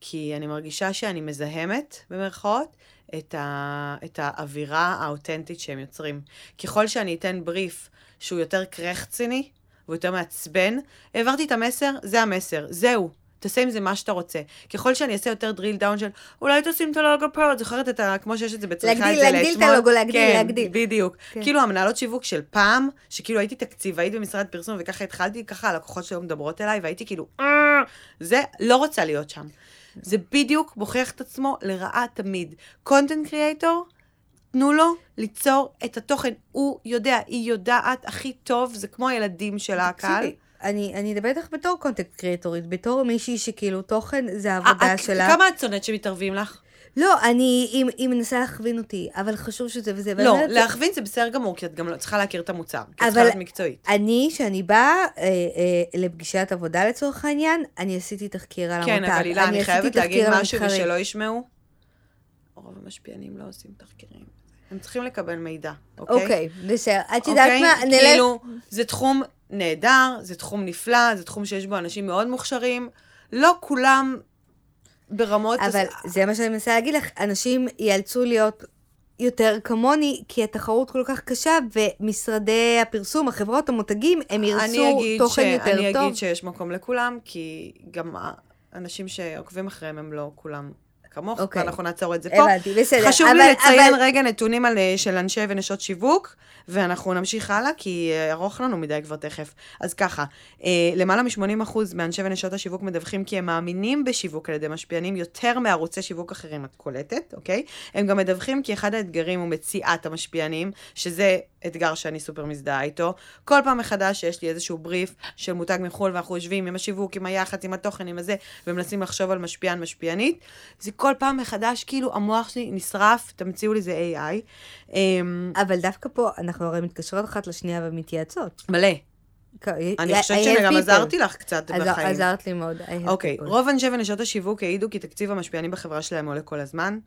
כי אני מרגישה שאני מזהמת, במרכאות, את, ה... את האווירה האותנטית שהם יוצרים. ככל שאני אתן בריף שהוא יותר קרחציני, והוא יותר מעצבן, העברתי את המסר, זה המסר, זהו. תעשה עם זה מה שאתה רוצה. ככל שאני אעשה יותר דריל דאון של, אולי תשים את הלוגו פה, את זוכרת את ה... כמו שיש את זה בצריכה, את זה לאתמול. להגדיל את הלוגו, להגדיל, כן, להגדיל. בדיוק. כן. כאילו המנהלות שיווק של פעם, שכאילו הייתי תקציבאית במשרד פרסום, וככה התחלתי, ככה הלקוחות שלו מדברות אליי, והייתי כאילו, אה, זה, לא רוצה להיות שם. זה בדיוק מוכיח את עצמו לרעה תמיד. content creator, תנו לו ליצור את התוכן. הוא יודע, היא יודעת הכי טוב, זה כמו הילדים של הקהל. אני, אני אדבר איתך בתור content creatorית, בתור מישהי שכאילו תוכן זה העבודה אה, שלה. כמה את שונאת שמתערבים לך? לא, אני, היא, היא מנסה להכווין אותי, אבל חשוב שזה וזה. לא, להכווין זה בסדר גמור, כי את גם לא צריכה להכיר את המוצר, כי את צריכה להיות מקצועית. אני, כשאני באה אה, אה, לפגישת עבודה לצורך העניין, אני עשיתי תחקיר על המותג. כן, אבל הילה, אני, אני חייבת להגיד משהו ושלא ישמעו. רוב המשפיענים לא עושים תחקירים. הם צריכים לקבל מידע, אוקיי? אוקיי, בסדר. את יודעת אוקיי? מה, נלך... כאילו, זה תחום נהדר, זה תחום נפלא, זה תחום שיש בו אנשים מאוד מוכשרים. לא כולם ברמות... אבל הס... זה מה שאני מנסה להגיד לך, אנשים ייאלצו להיות יותר כמוני, כי התחרות כל כך קשה, ומשרדי הפרסום, החברות, המותגים, הם ירצו תוכן ש... יותר אני טוב. אני אגיד שיש מקום לכולם, כי גם האנשים שעוקבים אחריהם הם לא כולם כמוך, אוקיי. ואנחנו נעצור את זה פה. הבנתי, בסדר. חשוב אבל, לי לציין אבל... רגע נתונים על, אה, של אנשי ונשות שיווק, ואנחנו נמשיך הלאה, כי אה, ארוך לנו מדי כבר תכף. אז ככה, אה, למעלה מ-80% מאנשי ונשות השיווק מדווחים כי הם מאמינים בשיווק על ידי משפיענים יותר מערוצי שיווק אחרים, את קולטת, אוקיי? הם גם מדווחים כי אחד האתגרים הוא מציאת המשפיענים, שזה אתגר שאני סופר מזדהה איתו. כל פעם מחדש שיש לי איזשהו בריף של מותג מחו"ל, ואנחנו יושבים עם השיווק, עם היח"צ, עם התוכן, עם הזה, ומנסים לחשוב על משפיען, משפיענית. זה כל פעם מחדש, כאילו, המוח שלי נשרף, תמציאו לי זה AI. אמ, אבל דווקא פה, אנחנו הרי מתקשרות אחת לשנייה ומתייעצות. מלא. אני חושבת שגם עזרתי לך קצת בחיים. עזרת לי מאוד. אוקיי, רוב אנשי ונשות השיווק העידו כי תקציב המשפיענים בחברה שלהם עולה כל הזמן.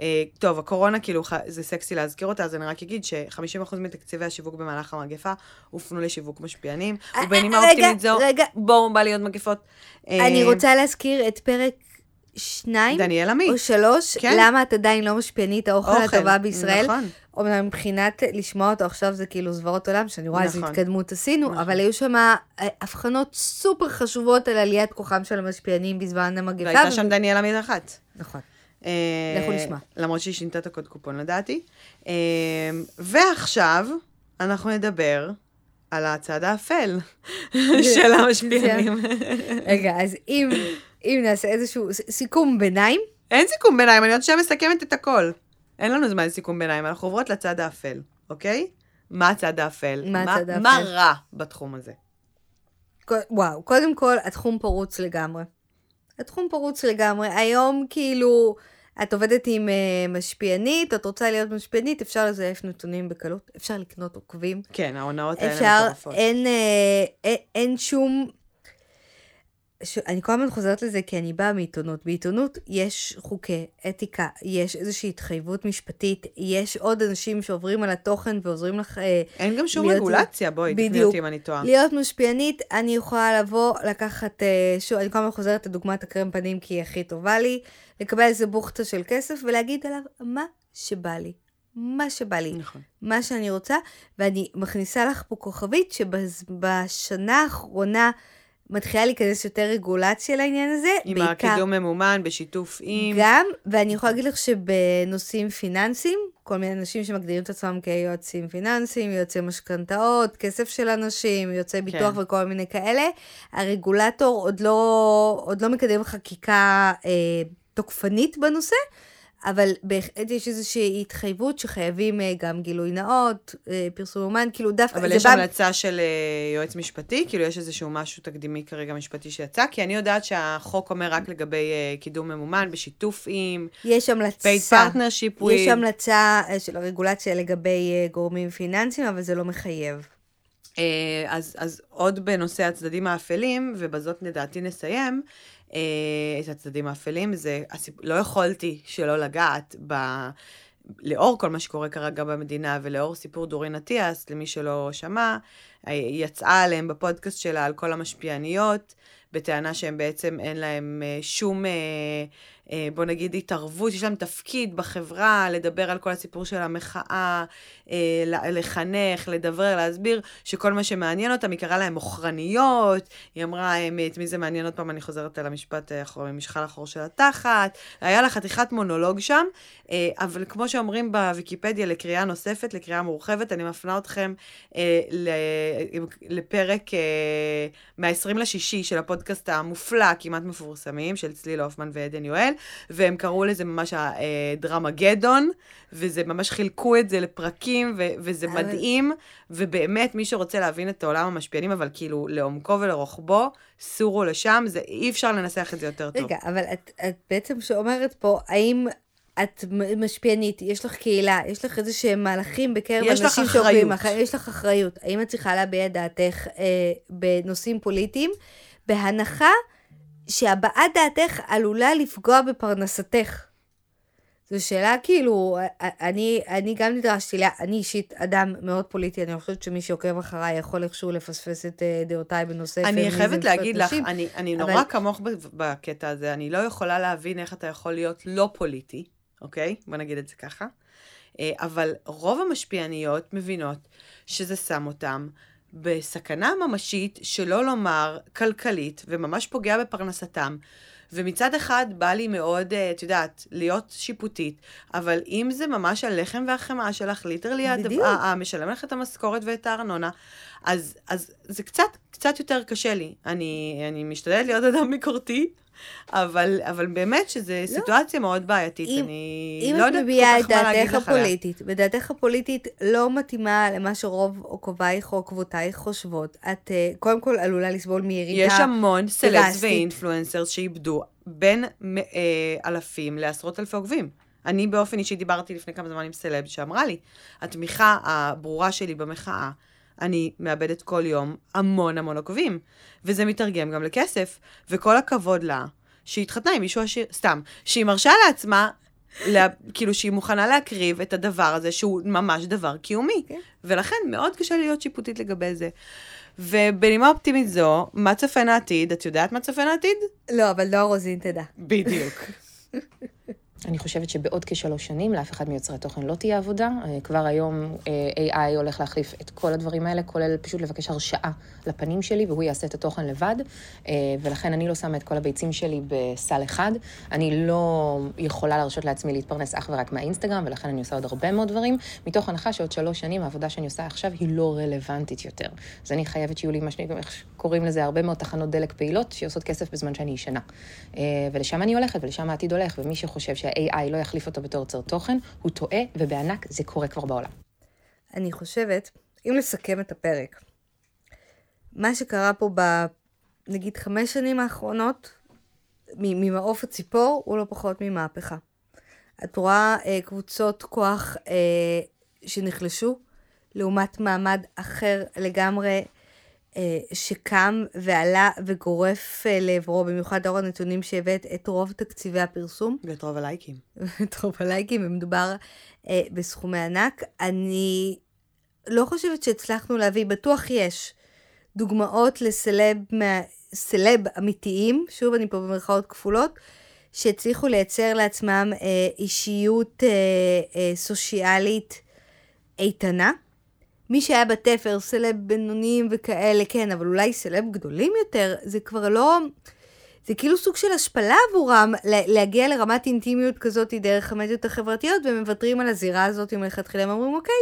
אה, טוב, הקורונה, כאילו, זה סקסי להזכיר אותה, אז אני רק אגיד ש-50% מתקציבי השיווק במהלך המגפה הופנו לשיווק משפיענים, אה, ובנימה אה, אופטימית זו, בואו, בא להיות מגפות. אני רוצה להזכיר את פרק שניים, דניאל עמית. או שלוש, כן. למה את עדיין לא משפיענית האוכל אוכל, הטובה בישראל. נכון. אומנם מבחינת לשמוע אותו עכשיו זה כאילו זוועות עולם, שאני רואה נכון. איזה התקדמות עשינו, נכון. אבל היו שם הבחנות סופר חשובות על עליית כוחם של המשפיענים בזמן המגפה. והייתה שם דניאל עמית אחת. נכון. אה, לכו נשמע. למרות שהיא שינתה את הקוד קופון לדעתי. אה, ועכשיו אנחנו נדבר על הצד האפל של המשפיענים. רגע, אז אם, אם נעשה איזשהו סיכום ביניים. אין סיכום ביניים, אני עוד שם מסכמת את הכל. אין לנו זמן לסיכום ביניים, אנחנו עוברות לצד האפל, אוקיי? מה הצד האפל? מה הצד האפל? מה רע בתחום הזה? וואו, קודם כל, התחום פרוץ לגמרי. התחום פרוץ לגמרי. היום, כאילו, את עובדת עם uh, משפיענית, את רוצה להיות משפיענית, אפשר לזייף נתונים בקלות, אפשר לקנות עוקבים. כן, ההונאות האלה מטורפות. אין, uh, אין, אין שום... ש... אני כל הזמן חוזרת לזה כי אני באה מעיתונות. בעיתונות יש חוקי אתיקה, יש איזושהי התחייבות משפטית, יש עוד אנשים שעוברים על התוכן ועוזרים לך... אה, אין גם שום רגולציה, בואי, תקני אותי אם אני טועה. להיות משפיענית, אני יכולה לבוא, לקחת, שוב, אני כל הזמן חוזרת לדוגמת הקרם פנים כי היא הכי טובה לי. לקבל איזה בוכטה של כסף ולהגיד עליו מה שבא לי. מה שבא לי, נכון. מה שאני רוצה, ואני מכניסה לך פה כוכבית שבשנה האחרונה מתחילה להיכנס יותר רגולציה לעניין הזה. עם בעיקר, הקידום ממומן, בשיתוף עם... גם, ואני יכולה להגיד לך שבנושאים פיננסיים, כל מיני אנשים שמגדירים את עצמם כיועצים פיננסיים, יועצי משכנתאות, כסף של אנשים, יועצי ביטוח כן. וכל מיני כאלה, הרגולטור עוד לא, עוד לא מקדם חקיקה... אה, תוקפנית בנושא, אבל בהחלט יש איזושהי התחייבות שחייבים אה, גם גילוי נאות, אה, פרסום אומן, כאילו דווקא... אבל יש בא... המלצה של אה, יועץ משפטי? כאילו יש איזשהו משהו תקדימי כרגע משפטי שיצא? כי אני יודעת שהחוק אומר רק לגבי קידום ממומן, בשיתוף עם... יש המלצה. paid partnership with... יש המלצה של הרגולציה לגבי גורמים פיננסיים, אבל זה לא מחייב. אז, אז עוד בנושא הצדדים האפלים, ובזאת לדעתי נסיים, את הצדדים האפלים, זה, הסיפ... לא יכולתי שלא לגעת ב... לאור כל מה שקורה כרגע במדינה, ולאור סיפור דורין אטיאס, למי שלא שמע, היא יצאה עליהם בפודקאסט שלה על כל המשפיעניות, בטענה שהם בעצם אין להם אה, שום... אה, אה, בוא נגיד, התערבות, יש להם תפקיד בחברה, לדבר על כל הסיפור של המחאה, אה, לחנך, לדבר, להסביר, שכל מה שמעניין אותם, היא קראה להם מוכרניות, היא אמרה, את מי זה מעניין? עוד פעם, אני חוזרת על המשפט האחרון, משחל החור של התחת, היה לה חתיכת מונולוג שם, אה, אבל כמו שאומרים בוויקיפדיה, לקריאה נוספת, לקריאה מורחבת, אני מפנה אתכם לפרק מה-20 לשישי של הפודקאסט המופלא, כמעט מפורסמים, של צליל הופמן ועדן יואל, והם קראו לזה ממש הדרמה גדון, וזה ממש חילקו את זה לפרקים, ו- וזה מדהים, ובאמת, מי שרוצה להבין את העולם המשפיענים, אבל כאילו לעומקו ולרוחבו, סורו לשם, זה, אי אפשר לנסח את זה יותר טוב. רגע, אבל את, את בעצם שאומרת פה, האם... את משפיענית, יש לך קהילה, יש לך איזה שהם מהלכים בקרב אנשים שעוקבים אחרי, יש לך אחריות. האם את צריכה להביע את דעתך אה, בנושאים פוליטיים? בהנחה שהבעת דעתך עלולה לפגוע בפרנסתך. זו שאלה כאילו, אני, אני גם נדרשתי, לה, אני אישית אדם מאוד פוליטי, אני חושבת שמי שעוקב אחריי יכול איכשהו לפספס את אה, דעותיי בנושא. אני חייבת להגיד לך, אני, אני אבל... נורא כמוך בקטע הזה, אני לא יכולה להבין איך אתה יכול להיות לא פוליטי, אוקיי? בוא נגיד את זה ככה. אה, אבל רוב המשפיעניות מבינות שזה שם אותם בסכנה ממשית, שלא לומר כלכלית, וממש פוגע בפרנסתם. ומצד אחד בא לי מאוד, אה, את יודעת, להיות שיפוטית, אבל אם זה ממש הלחם והחמאה שלך, ליטרלי המשלם לך את המשכורת ואת הארנונה, אז, אז זה קצת, קצת יותר קשה לי. אני, אני משתדלת להיות אדם ביקורתי, אבל, אבל באמת שזו לא. סיטואציה מאוד בעייתית, אם, אני לא יודעת כל כך מה להגיד לך עליה. אם את מביעה את דעתך הפוליטית, ודעתך הפוליטית לא מתאימה למה שרוב עוקבייך או עקבותייך חושבות, את uh, קודם כל עלולה לסבול מירידה יש המון סלבס ואינפלואנסרס שאיבדו בין אה, אלפים לעשרות אלפי עוקבים. אני באופן אישי דיברתי לפני כמה זמן עם סלב שאמרה לי, התמיכה הברורה שלי במחאה, אני מאבדת כל יום המון המון עוקבים, וזה מתרגם גם לכסף, וכל הכבוד לה, שהיא התחתנה עם מישהו עשיר, סתם, שהיא מרשה לעצמה, לה, כאילו שהיא מוכנה להקריב את הדבר הזה, שהוא ממש דבר קיומי. Okay. כן. ולכן מאוד קשה להיות שיפוטית לגבי זה. ובנימה אופטימית זו, מה צופן העתיד? את יודעת מה צופן העתיד? לא, אבל נועה רוזין תדע. בדיוק. אני חושבת שבעוד כשלוש שנים לאף אחד מיוצרי התוכן לא תהיה עבודה. אה, כבר היום אה, AI הולך להחליף את כל הדברים האלה, כולל פשוט לבקש הרשאה לפנים שלי, והוא יעשה את התוכן לבד, אה, ולכן אני לא שמה את כל הביצים שלי בסל אחד. אני לא יכולה להרשות לעצמי להתפרנס אך ורק מהאינסטגרם, ולכן אני עושה עוד הרבה מאוד דברים, מתוך הנחה שעוד שלוש שנים העבודה שאני עושה עכשיו היא לא רלוונטית יותר. אז אני חייבת שיהיו לי, מה שקוראים לזה, הרבה מאוד תחנות דלק פעילות, שעושות כסף בזמן שאני ישנה. ולשם אני הולכת, ולשם העתיד הולך, ומי שחושב שה-AI לא יחליף אותו בתור יוצר תוכן, הוא טועה, ובענק זה קורה כבר בעולם. אני חושבת, אם לסכם את הפרק, מה שקרה פה ב... נגיד חמש שנים האחרונות, ממעוף הציפור, הוא לא פחות ממהפכה. את רואה אה, קבוצות כוח אה, שנחלשו, לעומת מעמד אחר לגמרי שקם ועלה וגורף אה, לעברו, במיוחד לאור הנתונים שהבאת, את רוב תקציבי הפרסום. ואת רוב הלייקים. את רוב הלייקים, ומדובר אה, בסכומי ענק. אני לא חושבת שהצלחנו להביא, בטוח יש דוגמאות לסלב, סלב אמיתיים, שוב אני פה במרכאות כפולות, שהצליחו לייצר לעצמם אה, אישיות אה, אה, סושיאלית איתנה. מי שהיה בתפר, סלב בינוניים וכאלה, כן, אבל אולי סלב גדולים יותר, זה כבר לא... זה כאילו סוג של השפלה עבורם להגיע לרמת אינטימיות כזאת דרך המדיות החברתיות, והם מוותרים על הזירה הזאת מלכתחילה, הם אומרים, אוקיי,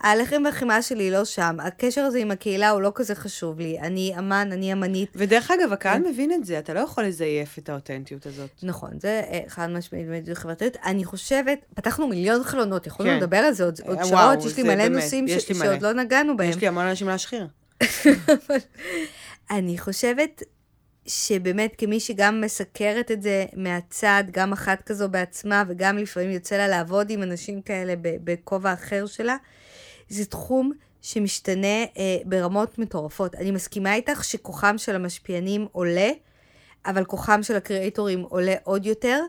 הלחם והחימה שלי לא שם, הקשר הזה עם הקהילה הוא לא כזה חשוב לי, אני אמן, אני אמנית. ודרך אגב, הקהל כן. מבין את זה, אתה לא יכול לזייף את האותנטיות הזאת. נכון, זה אה, חד משמעית במדיות חברתיות. אני חושבת, פתחנו מיליון חלונות, יכולנו כן. לדבר על זה עוד, עוד וואו, שעות, יש לי מלא באמת, נושאים ש- שעוד לא נגענו בהם. יש לי המון אנשים להשחיר. אני חושבת שבאמת כמי שגם מסקרת את זה מהצד, גם אחת כזו בעצמה, וגם לפעמים יוצא לה לעבוד עם אנשים כאלה בכובע אחר שלה, זה תחום שמשתנה אה, ברמות מטורפות. אני מסכימה איתך שכוחם של המשפיענים עולה, אבל כוחם של הקריאייטורים עולה עוד יותר,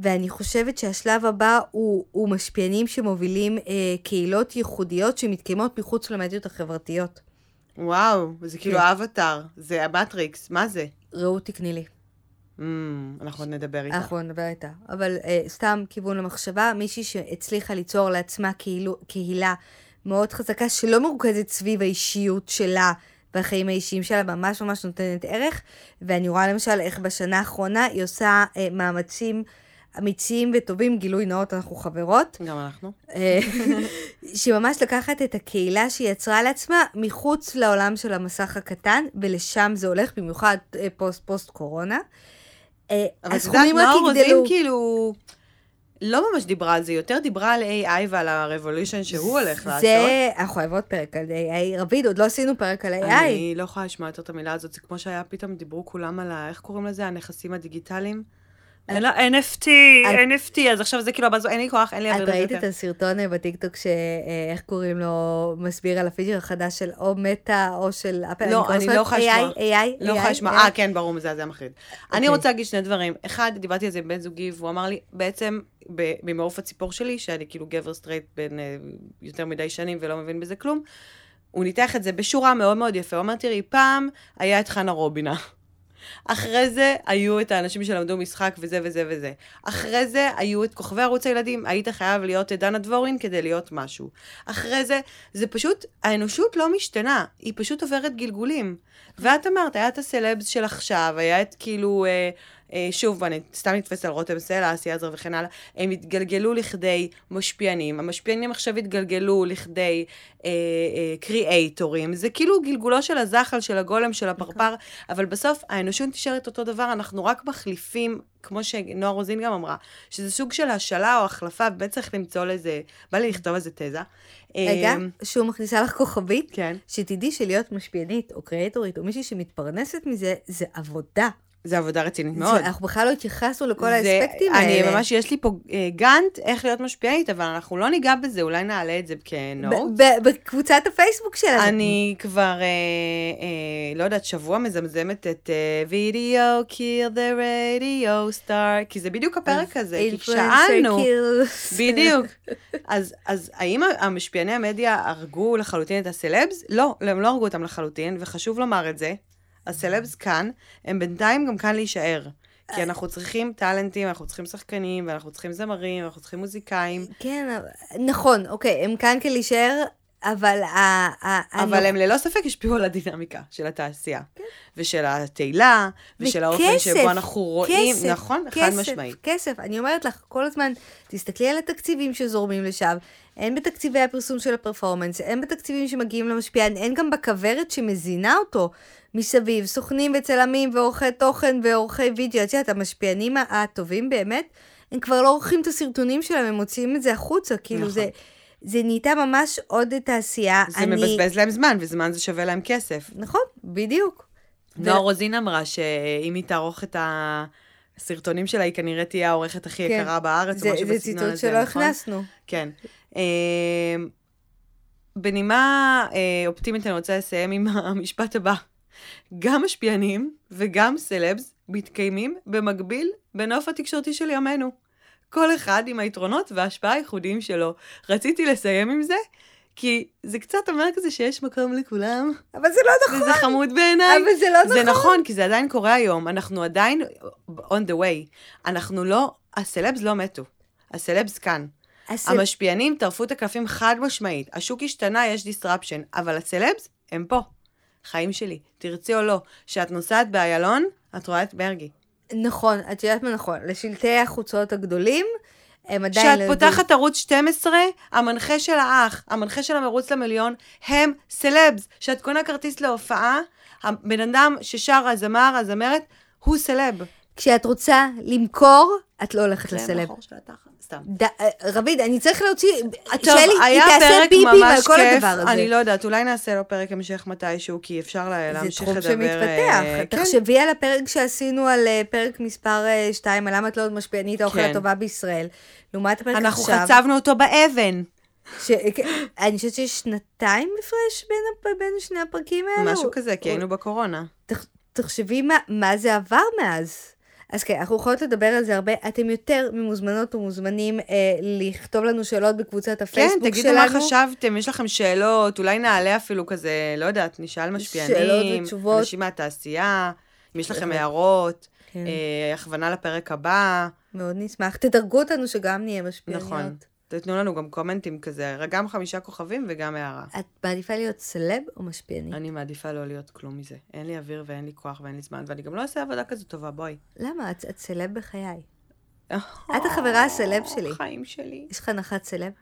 ואני חושבת שהשלב הבא הוא, הוא משפיענים שמובילים אה, קהילות ייחודיות שמתקיימות מחוץ למדיות החברתיות. וואו, זה כאילו כן. אבטאר, זה המטריקס, מה זה? רעות תקני לי. Mm, אנחנו עוד נדבר איתה. אנחנו עוד נדבר איתה. אבל אה, סתם כיוון למחשבה, מישהי שהצליחה ליצור לעצמה קהילו, קהילה מאוד חזקה, שלא מרוכזת סביב האישיות שלה והחיים האישיים שלה, ממש ממש נותנת ערך. ואני רואה למשל איך בשנה האחרונה היא עושה אה, מאמצים אמיצים וטובים, גילוי נאות, אנחנו חברות. גם אנחנו. אה, שממש לקחת את הקהילה שהיא יצרה לעצמה מחוץ לעולם של המסך הקטן, ולשם זה הולך, במיוחד אה, פוסט-פוסט קורונה. אה, אבל את יודעת, רוזין כאילו... לא ממש דיברה על זה, יותר דיברה על AI ועל ה-revolution שהוא הולך לעשות. זה, אנחנו אוהבות פרק על AI. רביד, עוד לא עשינו פרק על AI. אני לא יכולה לשמוע יותר את המילה הזאת, זה כמו שהיה פתאום, דיברו כולם על ה... איך קוראים לזה? הנכסים הדיגיטליים. אלא NFT, NFT, אז עכשיו זה כאילו, אין לי כוח, אין לי את ראית את הסרטון אה, בטיקטוק שאיך אה, קוראים לו, מסביר על הפיצ'ר החדש של או מטא או של אפל? לא, אני לא יכולה לשמוע. AI, לא יכולה לשמוע. אה, כן, ברור, מזעזע מחריד. אני אוקיי. רוצה להגיד שני דברים. אחד, דיברתי על זה עם בן זוגי, והוא אמר לי, בעצם, ממעוף הציפור שלי, שאני כאילו גבר סטרייט בין יותר מדי שנים ולא מבין בזה כלום, הוא ניתח את זה בשורה מאוד מאוד יפה. הוא אמר, תראי, פעם היה את חנה רובינה. אחרי זה היו את האנשים שלמדו משחק וזה וזה וזה. אחרי זה היו את כוכבי ערוץ הילדים, היית חייב להיות דנה דבורין כדי להיות משהו. אחרי זה, זה פשוט, האנושות לא משתנה, היא פשוט עוברת גלגולים. ואת אמרת, היה את הסלבס של עכשיו, היה את כאילו... אה, אה, שוב, אני סתם נתפס על רותם סלע, אסי עזר וכן הלאה, הם התגלגלו לכדי משפיענים. המשפיענים עכשיו התגלגלו לכדי קריאייטורים. אה, אה, זה כאילו גלגולו של הזחל, של הגולם, של הפרפר. אבל בסוף האנושות נשארת אותו דבר, אנחנו רק מחליפים, כמו שנועה רוזין גם אמרה, שזה סוג של השאלה או החלפה, ובאמת צריך למצוא לזה, בא לי לכתוב איזה תזה. רגע, אמ, שהוא מכניסה לך כוכבית, כן. שתדעי שלהיות משפיענית או קריאטורית או מישהי שמתפרנסת מזה, זה עבודה. זה עבודה רצינית מאוד. אנחנו בכלל לא התייחסנו לכל זה, האספקטים האלה. אני ממש, יש לי פה אה, גאנט איך להיות משפיענית, אבל אנחנו לא ניגע בזה, אולי נעלה את זה כנוט. בקבוצת הפייסבוק שלנו. אני כבר, אה, אה, לא יודעת, שבוע מזמזמת את וידאו, kill the radio star, כי זה בדיוק הפרק הזה, כי שאלנו. בדיוק. אז, אז האם המשפיעני המדיה הרגו לחלוטין את הסלבס? לא, הם לא הרגו אותם לחלוטין, וחשוב לומר את זה. הסלבס כאן, הם בינתיים גם כאן להישאר. כי אנחנו צריכים טאלנטים, אנחנו צריכים שחקנים, ואנחנו צריכים זמרים, ואנחנו צריכים מוזיקאים. כן, נכון, אוקיי, הם כאן כלהישאר, אבל... אבל הם ללא ספק השפיעו על הדינמיקה של התעשייה. כן. ושל התהילה, ושל האופן שבו אנחנו רואים, כסף, נכון? כסף, חד משמעית. כסף, אני אומרת לך, כל הזמן, תסתכלי על התקציבים שזורמים לשם, אין בתקציבי הפרסום של הפרפורמנס, אין בתקציבים שמגיעים למשפיען, אין גם בכוורת שמזינה אותו מסביב, סוכנים וצלמים ועורכי תוכן ועורכי וידאו, את יודעת, המשפיענים הטובים באמת, הם כבר לא עורכים את הסרטונים שלהם, הם מוציאים את זה החוצה, כאילו נכון. זה... זה נהייתה ממש עוד תעשייה. זה אני... מבזבז להם זמן, וזמן זה שווה להם כסף. נכון, בדיוק. נועה ו... רוזין אמרה שאם היא תערוך את הסרטונים שלה, היא כנראה תהיה העורכת הכי כן. יקרה בארץ, זה, או משהו בסגנון הזה, נכון? זה ציטוט שלא הכנסנו. כן. אה, בנימה אה, אופטימית אני רוצה לסיים עם המשפט הבא. גם משפיענים וגם סלבס מתקיימים במקביל בנוף התקשורתי של ימינו. כל אחד עם היתרונות וההשפעה הייחודיים שלו. רציתי לסיים עם זה, כי זה קצת אומר כזה שיש מקום לכולם. אבל זה לא נכון. וזה חמוד בעיניי. אבל זה לא נכון. זה נכון, כי זה עדיין קורה היום. אנחנו עדיין on the way. אנחנו לא, הסלבס לא מתו. הסלבס כאן. הסל... המשפיענים טרפו את הקלפים חד משמעית. השוק השתנה, יש disruption, אבל הסלבס הם פה. חיים שלי, תרצי או לא. כשאת נוסעת באיילון, את רואה את מרגי. נכון, את יודעת מה נכון. לשלטי החוצות הגדולים, הם עדיין... כשאת פותחת ערוץ 12, המנחה של האח, המנחה של המרוץ למיליון, הם סלבס. כשאת קונה כרטיס להופעה, הבן אדם ששר, הזמר, הזמרת, הוא סלב. כשאת רוצה למכור, את לא הולכת לסלב. סתם. אה, רביד, אני צריך להוציא, שלי, היא תעשה ביפים על כל הדבר הזה. אני לא יודעת, אולי נעשה לו פרק המשך מתישהו, כי אפשר להמשיך לדבר. זה תחום שמתפתח. אה, כן. תחשבי על הפרק שעשינו, על אה, פרק מספר 2, על למה את לא משפיענית האוכל כן. הטובה בישראל. לעומת הפרק עכשיו... אנחנו חצבנו אותו באבן. ש... אני חושבת שיש שנתיים הפרש בין, בין שני הפרקים האלו. משהו כזה, כי היינו בקורונה. תחשבי מה, מה זה עבר מאז. אז כן, אנחנו יכולות לדבר על זה הרבה. אתם יותר ממוזמנות ומוזמנים אה, לכתוב לנו שאלות בקבוצת הפייסבוק כן, שלנו. כן, תגידו מה חשבתם, יש לכם שאלות, אולי נעלה אפילו כזה, לא יודעת, נשאל משפיענים. שאלות ותשובות. אנשים מהתעשייה, אם יש לכם הערות, כן. אה, הכוונה לפרק הבא. מאוד נשמח. תדרגו אותנו שגם נהיה משפיעניות. נכון. תתנו לנו גם קומנטים כזה, גם חמישה כוכבים וגם הערה. את מעדיפה להיות סלב או משפיענית? אני מעדיפה לא להיות כלום מזה. אין לי אוויר ואין לי כוח ואין לי זמן, ואני גם לא אעשה עבודה כזו טובה, בואי. למה? את, את סלב בחיי. את החברה הסלב שלי. חיים שלי. יש לך נחת סלב?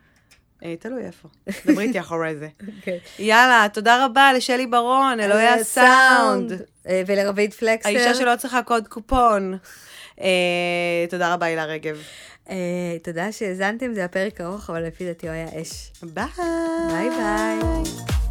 אה, תלוי איפה. דברי איתי אחרי זה. אוקיי. יאללה, תודה רבה לשלי ברון, אלוהי אה, הסאונד. אה, ולרביד פלקסר. האישה שלא צריכה קוד קופון. תודה רבה, הילה רגב. Uh, תודה שהאזנתם, זה הפרק ארוך, אבל לפי דעתי הוא היה אש. ביי. ביי ביי.